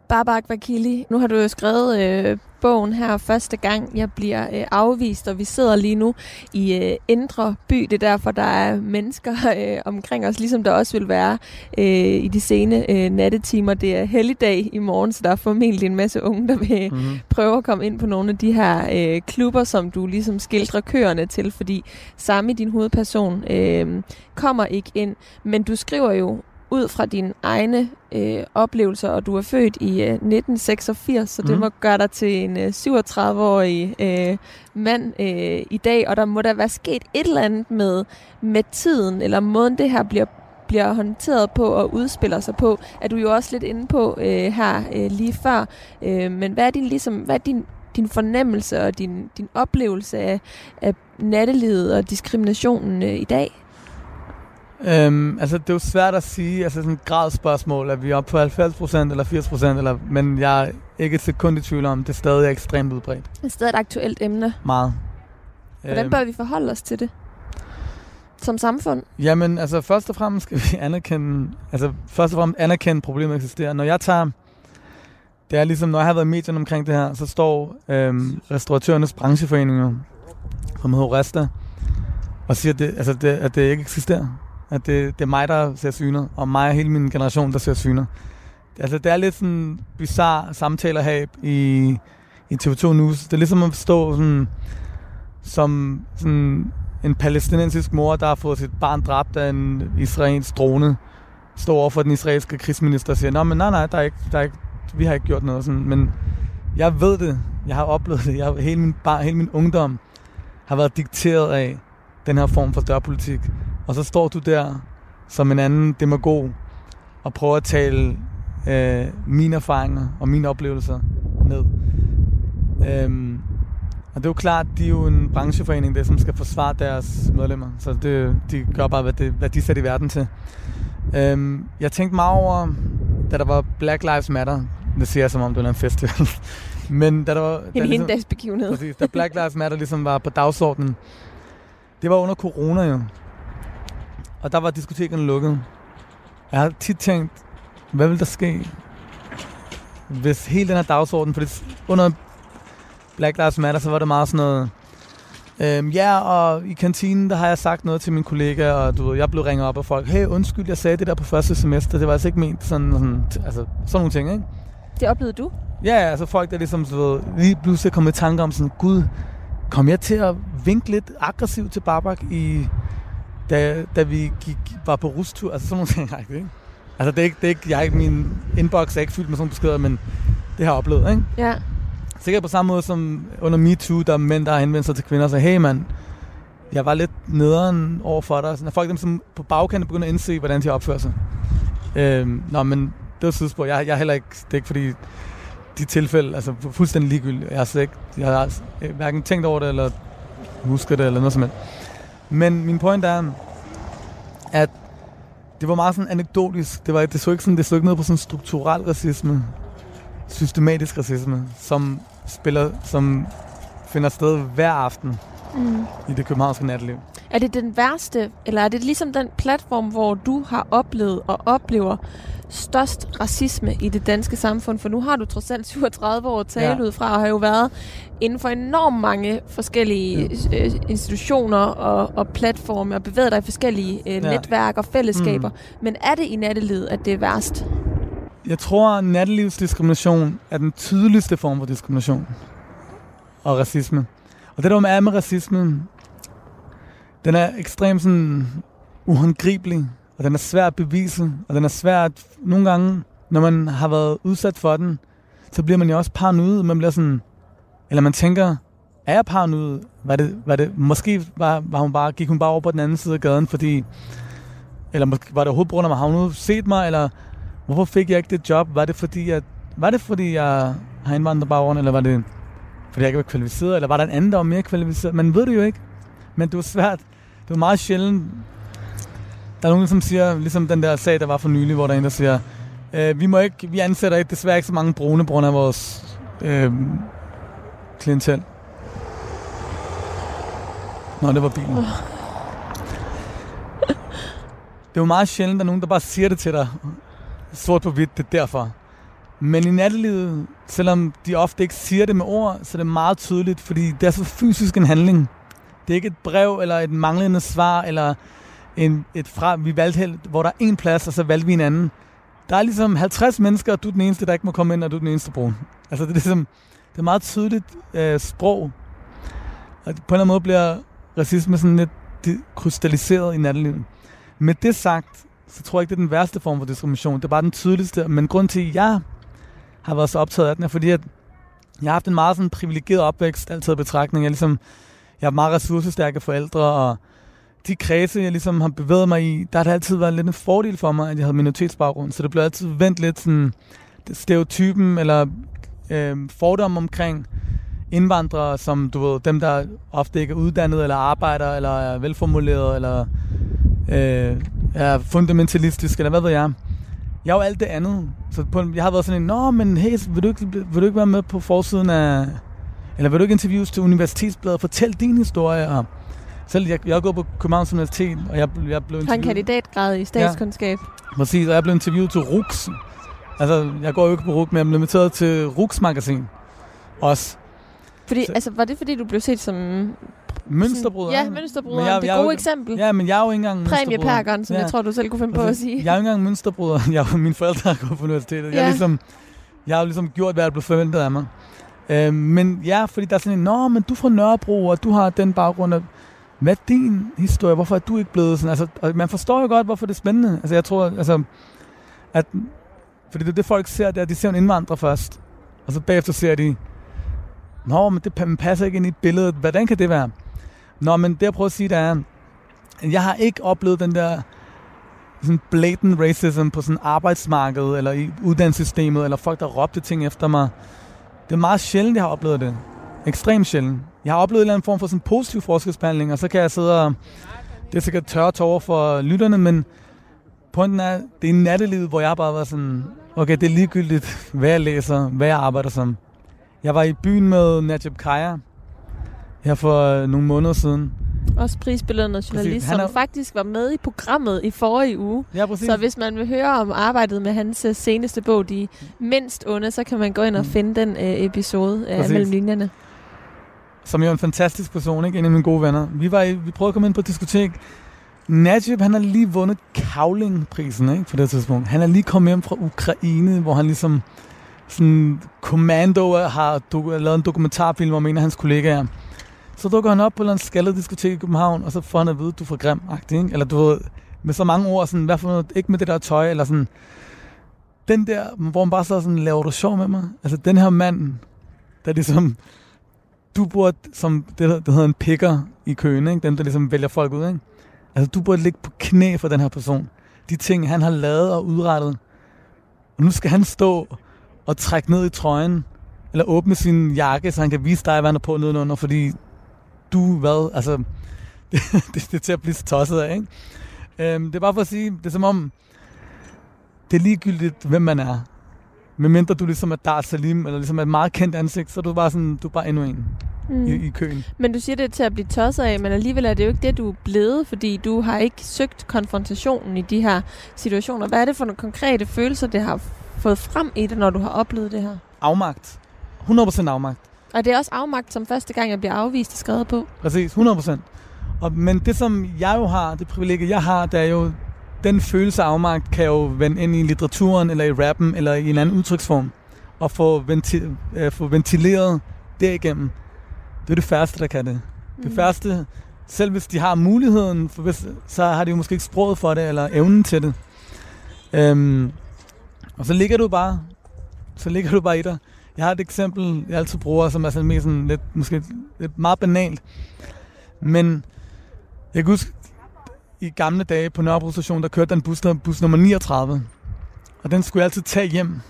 [SPEAKER 4] Babak Vakili, nu har du jo skrevet øh, bogen her første gang. Jeg bliver øh, afvist, og vi sidder lige nu i øh, Indre By. Det er derfor, der er mennesker øh, omkring os, ligesom der også vil være øh, i de sene øh, nattetimer. Det er helligdag i morgen, så der er formentlig en masse unge, der vil mm-hmm. prøve at komme ind på nogle af de her øh, klubber, som du ligesom skildrer køerne til, fordi Sami, din hovedperson, øh, kommer ikke ind. Men du skriver jo ud fra dine egne øh, oplevelser, og du er født i øh, 1986, så det mm. må gøre dig til en øh, 37-årig øh, mand øh, i dag, og der må der være sket et eller andet med, med tiden, eller måden det her bliver bliver håndteret på og udspiller sig på, er du jo også lidt inde på øh, her øh, lige før. Øh, men hvad er din, ligesom, hvad er din, din fornemmelse og din, din oplevelse af, af nattelivet og diskriminationen øh, i dag?
[SPEAKER 3] Øhm, altså, det er jo svært at sige, altså sådan et gradspørgsmål, er vi oppe på 90% eller 80%, eller, men jeg er ikke et sekund i tvivl om, det er stadig ekstremt udbredt.
[SPEAKER 4] Det er stadig et aktuelt emne.
[SPEAKER 3] Meget.
[SPEAKER 4] Hvordan øhm, bør vi forholde os til det? Som samfund?
[SPEAKER 3] Jamen, altså først og fremmest skal vi anerkende, altså først og fremmest anerkende, problemet eksisterer. Når jeg tager, det er ligesom, når jeg har været i medierne omkring det her, så står øhm, restauratørernes brancheforeninger, som hedder Resta, og siger, at det, altså det, at det ikke eksisterer. At det, det er mig, der ser syner, og mig og hele min generation, der ser syner. Altså, det er lidt sådan bizarre samtaler her i, i TV2 News. Det er ligesom at stå sådan, som sådan en palæstinensisk mor, der har fået sit barn dræbt af en israelsk drone, står over for den israelske krigsminister og siger, Nå, men nej, nej, der er ikke, der er ikke, vi har ikke gjort noget. Sådan. Men jeg ved det. Jeg har oplevet det. Jeg har, hele, min bar, hele min ungdom har været dikteret af den her form for dørpolitik. Og så står du der som en anden demagog og prøver at tale øh, mine erfaringer og mine oplevelser ned. Øhm, og det er jo klart, de er jo en brancheforening, der som skal forsvare deres medlemmer. Så det, de gør bare, hvad, det, hvad de sætter i verden til. Øhm, jeg tænkte meget over, da der var Black Lives Matter, det siger jeg som om det var en festival, men da der var...
[SPEAKER 4] En ligesom, begivenhed.
[SPEAKER 3] Præcis, da Black Lives Matter ligesom var på dagsordenen, det var under corona jo. Og der var diskotekerne lukket. Jeg har tit tænkt, hvad vil der ske, hvis hele den her dagsorden, for under Black Lives Matter, så var det meget sådan noget, øhm, ja, og i kantinen, der har jeg sagt noget til min kollega, og du ved, jeg blev ringet op af folk, hey, undskyld, jeg sagde det der på første semester, det var altså ikke ment sådan, sådan altså sådan nogle ting, ikke?
[SPEAKER 4] Det oplevede du?
[SPEAKER 3] Ja, altså folk, der ligesom, du ved, lige pludselig kom i tanke om sådan, gud, kom jeg til at vinke lidt aggressivt til Barbak i, da, da vi gik, var på rustur, altså sådan nogle ting, ikke? Altså det er ikke, det er ikke, jeg er ikke, min inbox er ikke fyldt med sådan beskeder, men det har jeg oplevet, ikke?
[SPEAKER 4] Ja.
[SPEAKER 3] Sikkert på samme måde som under MeToo, der er mænd, der har henvendt sig til kvinder og siger, hey mand, jeg var lidt nederen over for dig. Så når folk dem som på bagkanten begynder at indse, hvordan de opfører sig. Øhm, nå, men det var sidspor. Jeg, jeg er heller ikke, det er ikke fordi, de tilfælde, altså fuldstændig ligegyldigt. Jeg har slet ikke, jeg har hverken tænkt over det, eller husket det, eller noget som helst. Men min point er, at det var meget sådan anekdotisk. Det, var, det så ikke sådan, det så ikke noget på sådan strukturel racisme, systematisk racisme, som spiller, som finder sted hver aften mm. i det københavnske natteliv.
[SPEAKER 4] Er det den værste, eller er det ligesom den platform, hvor du har oplevet og oplever størst racisme i det danske samfund? For nu har du trods alt 37 år tale ja. ud fra, og har jo været inden for enormt mange forskellige ja. Øh, institutioner og, og platforme, og bevæget dig i forskellige øh, ja. netværk og fællesskaber. Mm. Men er det i nattelivet, at det er værst?
[SPEAKER 3] Jeg tror, at nattelivsdiskrimination er den tydeligste form for diskrimination og racisme. Og det der er med racismen, den er ekstremt sådan uhåndgribelig, og den er svær at bevise, og den er svær at, nogle gange, når man har været udsat for den, så bliver man jo også paranoid, man bliver sådan, eller man tænker, er jeg paranoid? Var det, var det, måske var, var hun bare, gik hun bare over på den anden side af gaden, fordi, eller måske, var det overhovedet på grund af mig, har hun nu set mig, eller hvorfor fik jeg ikke det job? Var det fordi, at, var det fordi jeg har indvandrerbaggrund, eller var det fordi jeg ikke var kvalificeret, eller var der en anden, der var mere kvalificeret? Man ved det jo ikke. Men det var svært. Det var meget sjældent. Der er nogen, som siger, ligesom den der sag, der var for nylig, hvor der er en, der siger, øh, vi, må ikke, vi ansætter ikke, desværre ikke så mange brune på grund af vores øh, klientel. Nå, det var bilen. Det er jo meget sjældent, at der er nogen, der bare siger det til dig. Sort på hvidt, det er derfor. Men i nattelivet, selvom de ofte ikke siger det med ord, så er det meget tydeligt, fordi det er så fysisk en handling. Det er ikke et brev, eller et manglende svar, eller en, et fra, vi valgte helt, hvor der er en plads, og så valgte vi en anden. Der er ligesom 50 mennesker, og du er den eneste, der ikke må komme ind, og du er den eneste brun. Altså det er ligesom, det er meget tydeligt øh, sprog. Og på en eller anden måde bliver racisme sådan lidt krystalliseret i nattelivet. Med det sagt, så tror jeg ikke, det er den værste form for diskrimination. Det er bare den tydeligste. Men grund til, at jeg har været så optaget af den, er fordi, at jeg har haft en meget sådan privilegeret opvækst, altid i betragtning. Jeg, ligesom, jeg har meget ressourcestærke forældre, og de kredse, jeg ligesom har bevæget mig i, der har det altid været lidt en fordel for mig, at jeg havde minoritetsbaggrund. Så det blev altid vendt lidt sådan stereotypen eller øh, fordom omkring indvandrere, som du ved, dem der ofte ikke er uddannet eller arbejder, eller er velformuleret, eller øh, er fundamentalistisk, eller hvad ved jeg. Jeg er jo alt det andet. Så på, jeg har været sådan en, Nå, men hey, vil du, ikke, vil du ikke være med på forsiden af... Eller vil du ikke interviews til Universitetsbladet og fortælle din historie? Og selv, jeg, jeg gået på Københavns Universitet, og jeg, jeg blev interviewet...
[SPEAKER 4] Har en kandidatgrad i statskundskab.
[SPEAKER 3] Ja, præcis, og jeg blev interviewet til RUX. Altså, jeg går jo ikke på RUX, men jeg blev inviteret til RUX Magasin. Også.
[SPEAKER 4] Fordi, så, altså, var det fordi, du blev set som
[SPEAKER 3] Mønsterbryder.
[SPEAKER 4] Ja, mønsterbryder. Jeg, det er et gode eksempel.
[SPEAKER 3] Ja, men jeg er jo ikke engang
[SPEAKER 4] Præmieperkeren, som ja. jeg tror, du selv kunne finde på at
[SPEAKER 3] altså,
[SPEAKER 4] sige.
[SPEAKER 3] Jeg er jo ikke engang mønsterbryder. Jeg, mine forældre har gået på universitetet. Ja. Jeg, er ligesom, jeg har ligesom gjort, hvad der blev forventet af mig. Øh, men ja, fordi der er sådan en, Nå, men du er fra Nørrebro, og du har den baggrund. at, hvad er din historie? Hvorfor er du ikke blevet sådan? Altså, man forstår jo godt, hvorfor det er spændende. Altså, jeg tror, altså, at, fordi det er det, folk ser, det er, at de ser en indvandrer først. Og så bagefter ser de, Nå, men det passer ikke ind i billedet. Hvordan kan det være? Nå, men det jeg prøver at sige, det er, jeg har ikke oplevet den der sådan blatant racism på sådan arbejdsmarkedet, eller i uddannelsessystemet, eller folk, der råbte ting efter mig. Det er meget sjældent, jeg har oplevet det. Ekstremt sjældent. Jeg har oplevet en eller anden form for sådan positiv forskelsbehandling, og så kan jeg sidde og... Det er sikkert tørre tårer for lytterne, men pointen er, det er nattelivet, hvor jeg bare var sådan, okay, det er ligegyldigt, hvad jeg læser, hvad jeg arbejder som. Jeg var i byen med Najib Kaya her for nogle måneder siden.
[SPEAKER 4] Også prisbelønnet journalist,
[SPEAKER 3] Han
[SPEAKER 4] som
[SPEAKER 3] er-
[SPEAKER 4] faktisk var med i programmet i forrige uge.
[SPEAKER 3] Ja, præcis.
[SPEAKER 4] Så hvis man vil høre om arbejdet med hans øh, seneste bog, De Mindst Onde, så kan man gå ind og
[SPEAKER 3] Mm.
[SPEAKER 4] finde den øh, episode øh,
[SPEAKER 3] Præcis.
[SPEAKER 4] mellem linjerne.
[SPEAKER 3] som jo er en fantastisk person, ikke? En af mine gode venner. Vi, var i, vi prøvede at komme ind på et diskotek. Najib, han har lige vundet Kavling-prisen, ikke? På det tidspunkt. Han er lige kommet hjem fra Ukraine, hvor han ligesom sådan Commando har do- lavet en dokumentarfilm om en af hans kollegaer. Så dukker han op på en eller skaldet diskotek i København, og så får han at vide, at du er for grim ikke? Eller du ved, med så mange ord, sådan, hvad for noget, ikke med det der tøj, eller sådan, den der, hvor man bare så sådan, laver du sjov med mig? Altså, den her mand, der ligesom, du burde, som det, der- det hedder en picker i køen, ikke? dem der ligesom vælger folk ud, ikke? Altså, du burde ligge på knæ for den her person. De ting, han har lavet og udrettet. Og nu skal han stå og trække ned i trøjen, eller åbne sin jakke, så han kan vise dig, hvad han er på nedenunder, fordi du, hvad, altså, det, det, det er til at blive tosset af, ikke? Øhm, det er bare for at sige, det er som om, det er ligegyldigt, hvem man er. Medmindre du ligesom er Dar Salim, eller ligesom er et meget kendt ansigt, så er du bare sådan, du er bare endnu en
[SPEAKER 4] Mm.
[SPEAKER 3] i, i køen.
[SPEAKER 4] Men du siger det er til at blive tosset af, men alligevel er det jo ikke det, du er blevet, fordi du har ikke søgt konfrontationen i de her situationer. Hvad er det for nogle konkrete følelser, det har fået frem i dig, når du har oplevet det her?
[SPEAKER 3] Afmagt. 100% afmagt.
[SPEAKER 4] Og det er også afmagt, som første gang, jeg bliver afvist og skrevet på.
[SPEAKER 3] Præcis, 100%. Og, men det, som jeg jo har, det privilegie, jeg har, det er jo, den følelse af afmagt kan jo vende ind i litteraturen, eller i rappen, eller i en anden udtryksform, og få, venti- øh, få ventileret derigennem. Det er det færreste, der kan det. Det
[SPEAKER 4] Mm.
[SPEAKER 3] færreste, selv hvis de har muligheden, for hvis, så har de jo måske ikke sproget for det, eller evnen til det. Øhm, og så ligger du bare, så ligger du bare i dig. Jeg har et eksempel, jeg altid bruger, som er sådan mere sådan lidt, måske lidt meget banalt. Men jeg kan huske, i gamle dage på Nørrebro station, der kørte den bus, der bus nummer 39. Og den skulle jeg altid tage hjem.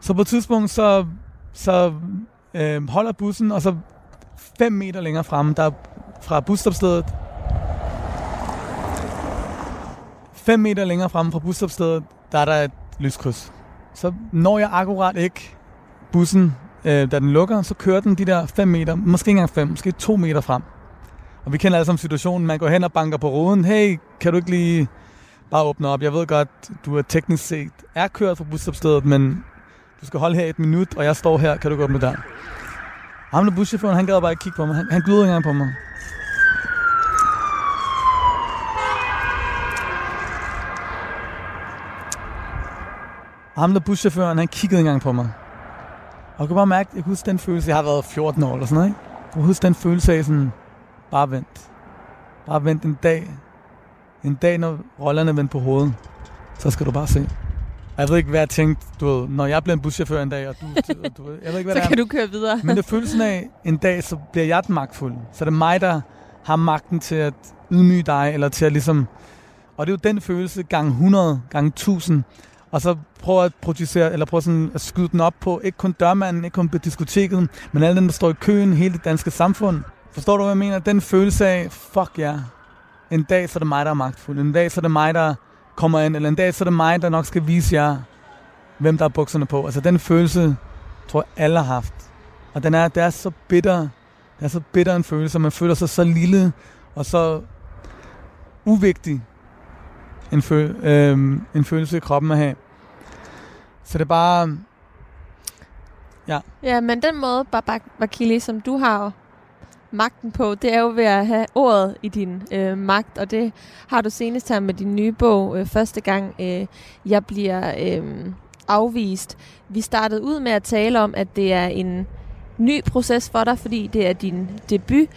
[SPEAKER 3] Så på et tidspunkt, så, så øh, holder bussen, og så 5 meter længere fremme, der fra busstopstedet. 5 meter længere fremme fra busstopstedet, der er der et lyskryds. Så når jeg akkurat ikke bussen, øh, da den lukker, så kører den de der 5 meter, måske ikke engang 5, måske 2 meter frem. Og vi kender alle sammen situationen, man går hen og banker på ruden. Hey, kan du ikke lige bare åbne op? Jeg ved godt, du er teknisk set er kørt fra busstopstedet, men du skal holde her et minut, og jeg står her, kan du gå åbne der? Ham der buschaufføren, han gad bare ikke kigge på mig. Han, han glødede ikke engang på mig. Og ham der buschaufføren, han kiggede engang på mig. Og jeg kunne bare mærke, jeg kunne huske den følelse, jeg har været 14 år eller sådan noget, ikke? Jeg kunne huske den følelse af sådan, bare vent. Bare vent en dag. En dag, når rollerne vender på hovedet, så skal du bare se. Jeg ved ikke, hvad jeg tænkte, du ved, når jeg bliver en buschauffør en dag, og du, du, du jeg ved ikke, hvad
[SPEAKER 4] Så
[SPEAKER 3] det er.
[SPEAKER 4] kan du køre videre.
[SPEAKER 3] Men det er følelsen af, en dag, så bliver jeg den magtfuld. Så det er mig, der har magten til at ydmyge dig, eller til at ligesom... Og det er jo den følelse gang 100, gang 1000. Og så prøver at producere, eller prøver sådan at skyde den op på, ikke kun dørmanden, ikke kun på diskoteket, men alle dem, der står i køen, hele det danske samfund. Forstår du, hvad jeg mener? Den følelse af, fuck ja, yeah. en dag, så er det mig, der er magtfuld. En dag, så er det mig, der kommer ind. Eller en dag, så er det mig, der nok skal vise jer, hvem der har bukserne på. Altså den følelse, tror jeg, alle har haft. Og den er, det er så bitter, det er så bitter en følelse, man føler sig så lille og så uvigtig en, føl, øh, en følelse i kroppen at have. Så det er bare,
[SPEAKER 4] Ja, men den måde, Babak Vakili, som du har magten på, det er jo ved at have ordet i din øh, magt, og det har du senest her med din nye bog, øh, første gang øh, jeg bliver øh, afvist. Vi startede ud med at tale om, at det er en ny proces for dig, fordi det er din debut,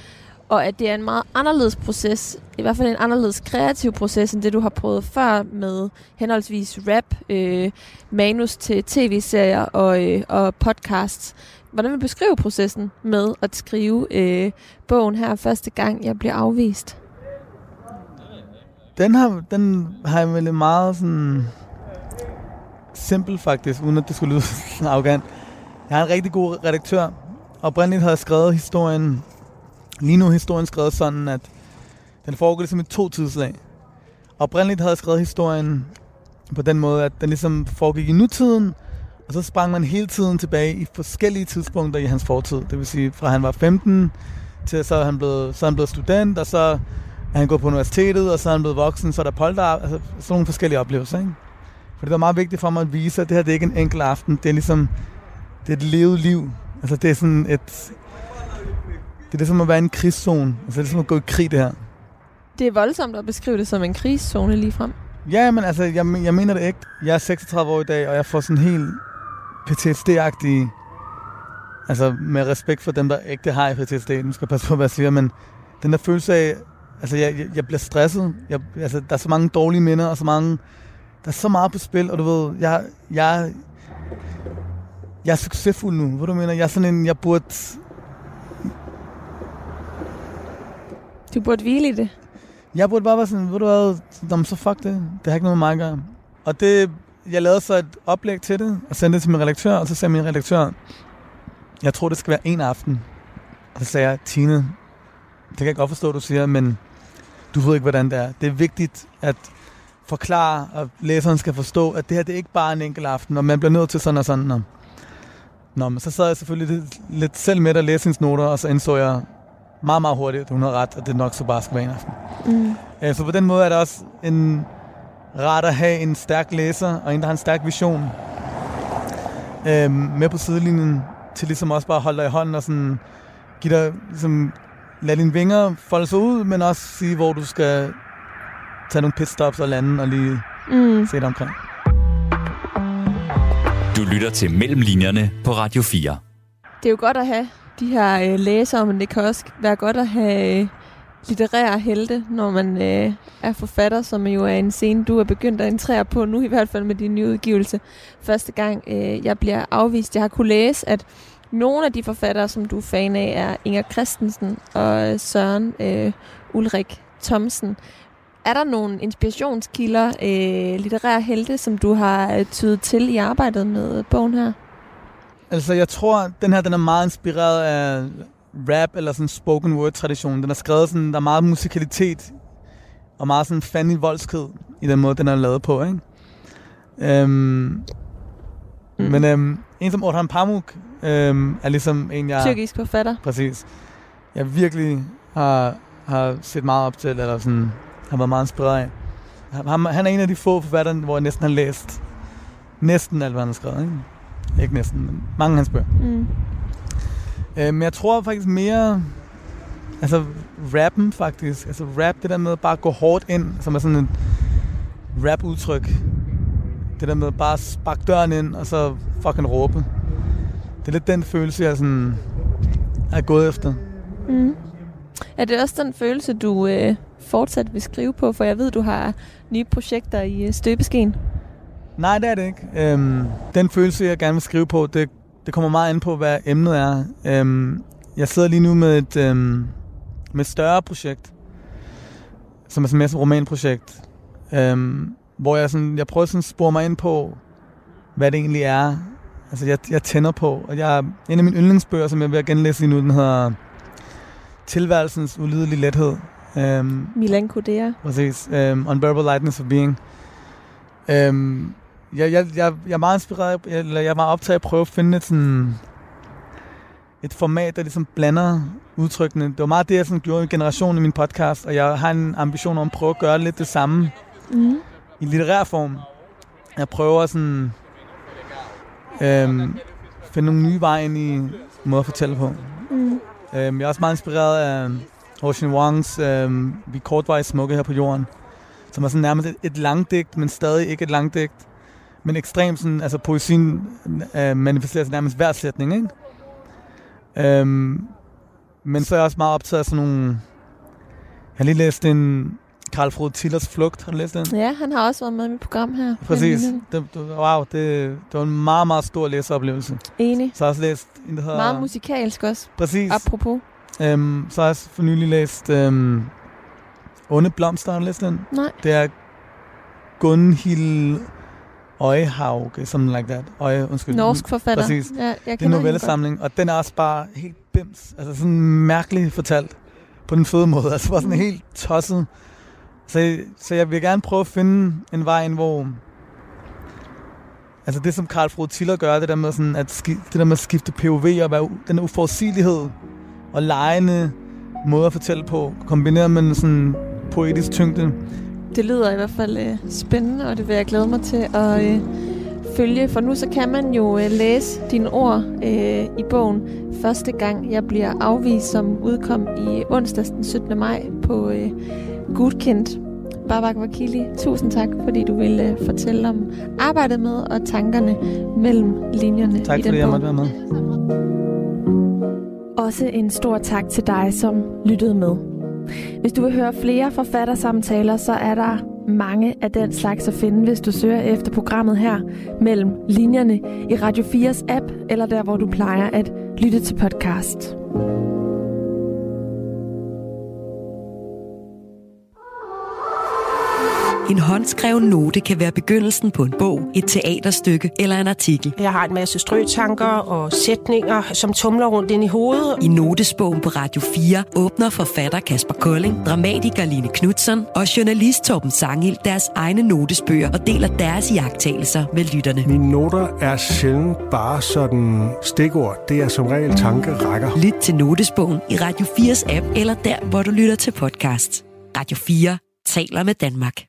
[SPEAKER 4] og at det er en meget anderledes proces, i hvert fald en anderledes kreativ proces, end det du har prøvet før med henholdsvis rap, øh, manus til tv-serier og, øh, og podcasts. Hvordan vil du beskrive processen med at skrive øh, bogen her første gang, jeg bliver afvist?
[SPEAKER 3] den har, den har jeg vel meget sådan simpel faktisk, uden at det skulle lyde arrogant. Jeg har en rigtig god redaktør. Oprindeligt havde jeg skrevet historien, lige nu er historien skrevet sådan, at den foregår ligesom i to tidslag. oprindeligt havde jeg skrevet historien på den måde, at den ligesom foregik i nutiden, og så sprang man hele tiden tilbage i forskellige tidspunkter i hans fortid. Det vil sige, fra han var 15, til så er han blevet, så er han blevet student, og så er han gået på universitetet, og så er han blevet voksen, så er der polter, altså sådan nogle forskellige oplevelser. Ikke? For det var meget vigtigt for mig at vise, at det her det er ikke en enkelt aften, det er ligesom, det er et levet liv. Altså det er sådan et, det er ligesom at være i en krigszone. Altså det er ligesom at gå i krig, det her.
[SPEAKER 4] Det er voldsomt at beskrive det som en krigszone lige frem.
[SPEAKER 3] Ja, men altså, jeg, jeg mener det ikke. Jeg er 36 år i dag, og jeg får sådan helt PTSD-agtige... Altså, med respekt for dem, der ikke har PTSD. Nu skal jeg passe på, hvad jeg siger, men den der følelse af... Altså, jeg, jeg, jeg bliver stresset. Jeg, altså, der er så mange dårlige minder, og så mange... Der er så meget på spil, og du ved, jeg, jeg, jeg er succesfuld nu. Hvad du mener? Jeg er sådan en, jeg burde...
[SPEAKER 4] Du burde hvile i det.
[SPEAKER 3] Jeg burde bare være sådan, ved du hvad, Nå, så fuck det. Det har ikke noget med mig at gøre. Og det, jeg lavede så et oplæg til det, og sendte det til min redaktør, og så sagde min redaktør, jeg tror, det skal være en aften. Og så sagde jeg, Tine, det kan jeg godt forstå, du siger, men du ved ikke, hvordan det er. Det er vigtigt at forklare, og læseren skal forstå, at det her det er ikke bare en enkelt aften, og man bliver nødt til sådan og sådan. Nå, Nå men så sad jeg selvfølgelig lidt selv med at læse hendes noter, og så indså jeg meget, meget hurtigt, at hun har ret, og det nok så bare skal være en aften.
[SPEAKER 4] Mm.
[SPEAKER 3] Øh, Så på den måde er det også en rart at have en stærk læser, og en, der har en stærk vision øh, med på sidelinjen, til ligesom også bare at holde dig i hånden og sådan give dig, ligesom, lade dine vinger folde sig ud, men også sige, hvor du skal tage nogle pitstops og lande og lige
[SPEAKER 4] Mm.
[SPEAKER 3] se dig omkring.
[SPEAKER 2] Du lytter til Mellemlinjerne på Radio 4.
[SPEAKER 4] Det er jo godt at have de her øh, læsere, men det kan også være godt at have øh, litterære helte, når man øh, er forfatter, som jo er en scene, du er begyndt at entrere på nu, i hvert fald med din nye udgivelse. Første gang øh, jeg bliver afvist. Jeg har kunne læse, at nogle af de forfattere, som du er fan af, er Inger Christensen og øh, Søren øh, Ulrik Thomsen. Er der nogle inspirationskilder, øh, litterære helte, som du har øh, tydet til i arbejdet med bogen her?
[SPEAKER 3] Altså, jeg tror, den her den er meget inspireret af rap eller sådan spoken word tradition. Den er skrevet sådan, der er meget musikalitet og meget sådan fandig voldsked i den måde, den er lavet på, ikke? Øhm, mm. Men øhm, en som Orhan Pamuk øhm, er ligesom en, jeg...
[SPEAKER 4] Tyrkisk forfatter.
[SPEAKER 3] Præcis. Jeg virkelig har, har set meget op til, eller sådan, har været meget inspireret af. Han, han er en af de få forfattere, hvor jeg næsten har læst næsten alt, hvad han har skrevet. Ikke, ikke næsten, men mange af hans bøger.
[SPEAKER 4] Mm.
[SPEAKER 3] Øh, men jeg tror faktisk mere... Altså, rappen faktisk. Altså, rap, det der med bare at gå hårdt ind, som er sådan et rap-udtryk. Det der med bare at sparke døren ind, og så fucking råbe. Det er lidt den følelse, jeg sådan er gået efter.
[SPEAKER 4] Mm. Er det også den følelse, du øh, fortsat vil skrive på? For jeg ved, du har nye projekter i øh, støbeskeen.
[SPEAKER 3] Nej, det er det ikke. Øhm, den følelse, jeg gerne vil skrive på, det, det kommer meget an på, hvad emnet er. Øhm, jeg sidder lige nu med et, øhm, med et større projekt, som er sådan et romanprojekt, øhm, hvor jeg, sådan, jeg prøver sådan at spore mig ind på, hvad det egentlig er, altså jeg, jeg tænder på. Og jeg, en af mine yndlingsbøger, som jeg vil genlæse lige nu, den hedder Tilværelsens ulidelige lethed. Øhm,
[SPEAKER 4] Milan Kudera.
[SPEAKER 3] Præcis. Um, Unbearable Lightness of Being. Um, jeg, jeg, jeg, jeg er meget inspireret, eller jeg er meget optaget af at prøve at finde et, sådan, et format, der ligesom blander udtrykkene. Det var meget det, jeg sådan gjorde i generationen i min podcast, og jeg har en ambition om at prøve at gøre lidt det samme
[SPEAKER 4] Mm.
[SPEAKER 3] i litterær form. Jeg prøver sådan øhm, finde nogle nye veje ind i måde at fortælle på.
[SPEAKER 4] Mm.
[SPEAKER 3] Øhm, jeg er også meget inspireret af Ocean Wongs øhm, Vi kortvejs smukke her på jorden, som er sådan nærmest et, et langdigt, men stadig ikke et langdigt, men ekstremt sådan, altså poesien øh, manifesterer sig nærmest hver sætning, ikke? Øhm, men så er jeg også meget optaget af sådan nogle... Jeg har lige læst en Karl Frode Tillers Flugt. Har du læst den?
[SPEAKER 4] Ja, han har også været med i mit program her.
[SPEAKER 3] Præcis. Det, det, wow, det, det var en meget, meget stor læseoplevelse.
[SPEAKER 4] Enig.
[SPEAKER 3] Så har jeg også læst en, der hedder...
[SPEAKER 4] Meget musikalsk også,
[SPEAKER 3] Præcis.
[SPEAKER 4] apropos.
[SPEAKER 3] Øhm, så har jeg også for nylig læst øhm, Onde Blomster. Har du læst den?
[SPEAKER 4] Nej.
[SPEAKER 3] Det er Gunhild Øjhauge, something like that. Øje, undskyld.
[SPEAKER 4] Norsk forfatter.
[SPEAKER 3] Præcis.
[SPEAKER 4] Ja, jeg
[SPEAKER 3] Det er en novellesamling, og den er også bare helt bims. Altså sådan mærkeligt fortalt på den fede måde. Altså bare sådan
[SPEAKER 4] Mm.
[SPEAKER 3] helt tosset Så, så jeg vil gerne prøve at finde en vej ind, hvor... Altså det, som Karl Frode Tiller gør, det der med, sådan at, ski, det der med at skifte POV og være, den uforudsigelighed og lejende måde at fortælle på, kombineret med en sådan poetisk tyngde.
[SPEAKER 4] Det lyder i hvert fald øh, spændende, og det vil jeg glæde mig til at øh, følge. For nu så kan man jo øh, læse dine ord øh, i bogen Første gang jeg bliver afvist, som udkom i onsdag den 17. maj på øh, Gudkendt. Babak Vakili, tusind tak, fordi du ville øh, fortælle om arbejdet med og tankerne mellem linjerne
[SPEAKER 3] Tak
[SPEAKER 4] i
[SPEAKER 3] fordi
[SPEAKER 4] den
[SPEAKER 3] jeg
[SPEAKER 4] bog.
[SPEAKER 3] måtte være med.
[SPEAKER 4] Også en stor tak til dig, som lyttede med. Hvis du vil høre flere forfattersamtaler, så er der mange af den slags at finde, hvis du søger efter programmet her mellem linjerne i Radio 4's app, eller der, hvor du plejer at lytte til podcast.
[SPEAKER 1] En håndskreven note kan være begyndelsen på en bog, et teaterstykke eller en artikel.
[SPEAKER 5] Jeg har en masse strøtanker og sætninger, som tumler rundt ind i hovedet.
[SPEAKER 1] I notesbogen på Radio 4 åbner forfatter Kasper Kolding, dramatiker Line Knudsen og journalist Torben Sangil deres egne notesbøger og deler deres iagttagelser med lytterne.
[SPEAKER 6] Mine noter er sjældent bare sådan stikord. Det er som regel tankerækker.
[SPEAKER 1] Lyt til notesbogen i Radio 4's app eller der, hvor du lytter til podcast. Radio 4 taler med Danmark.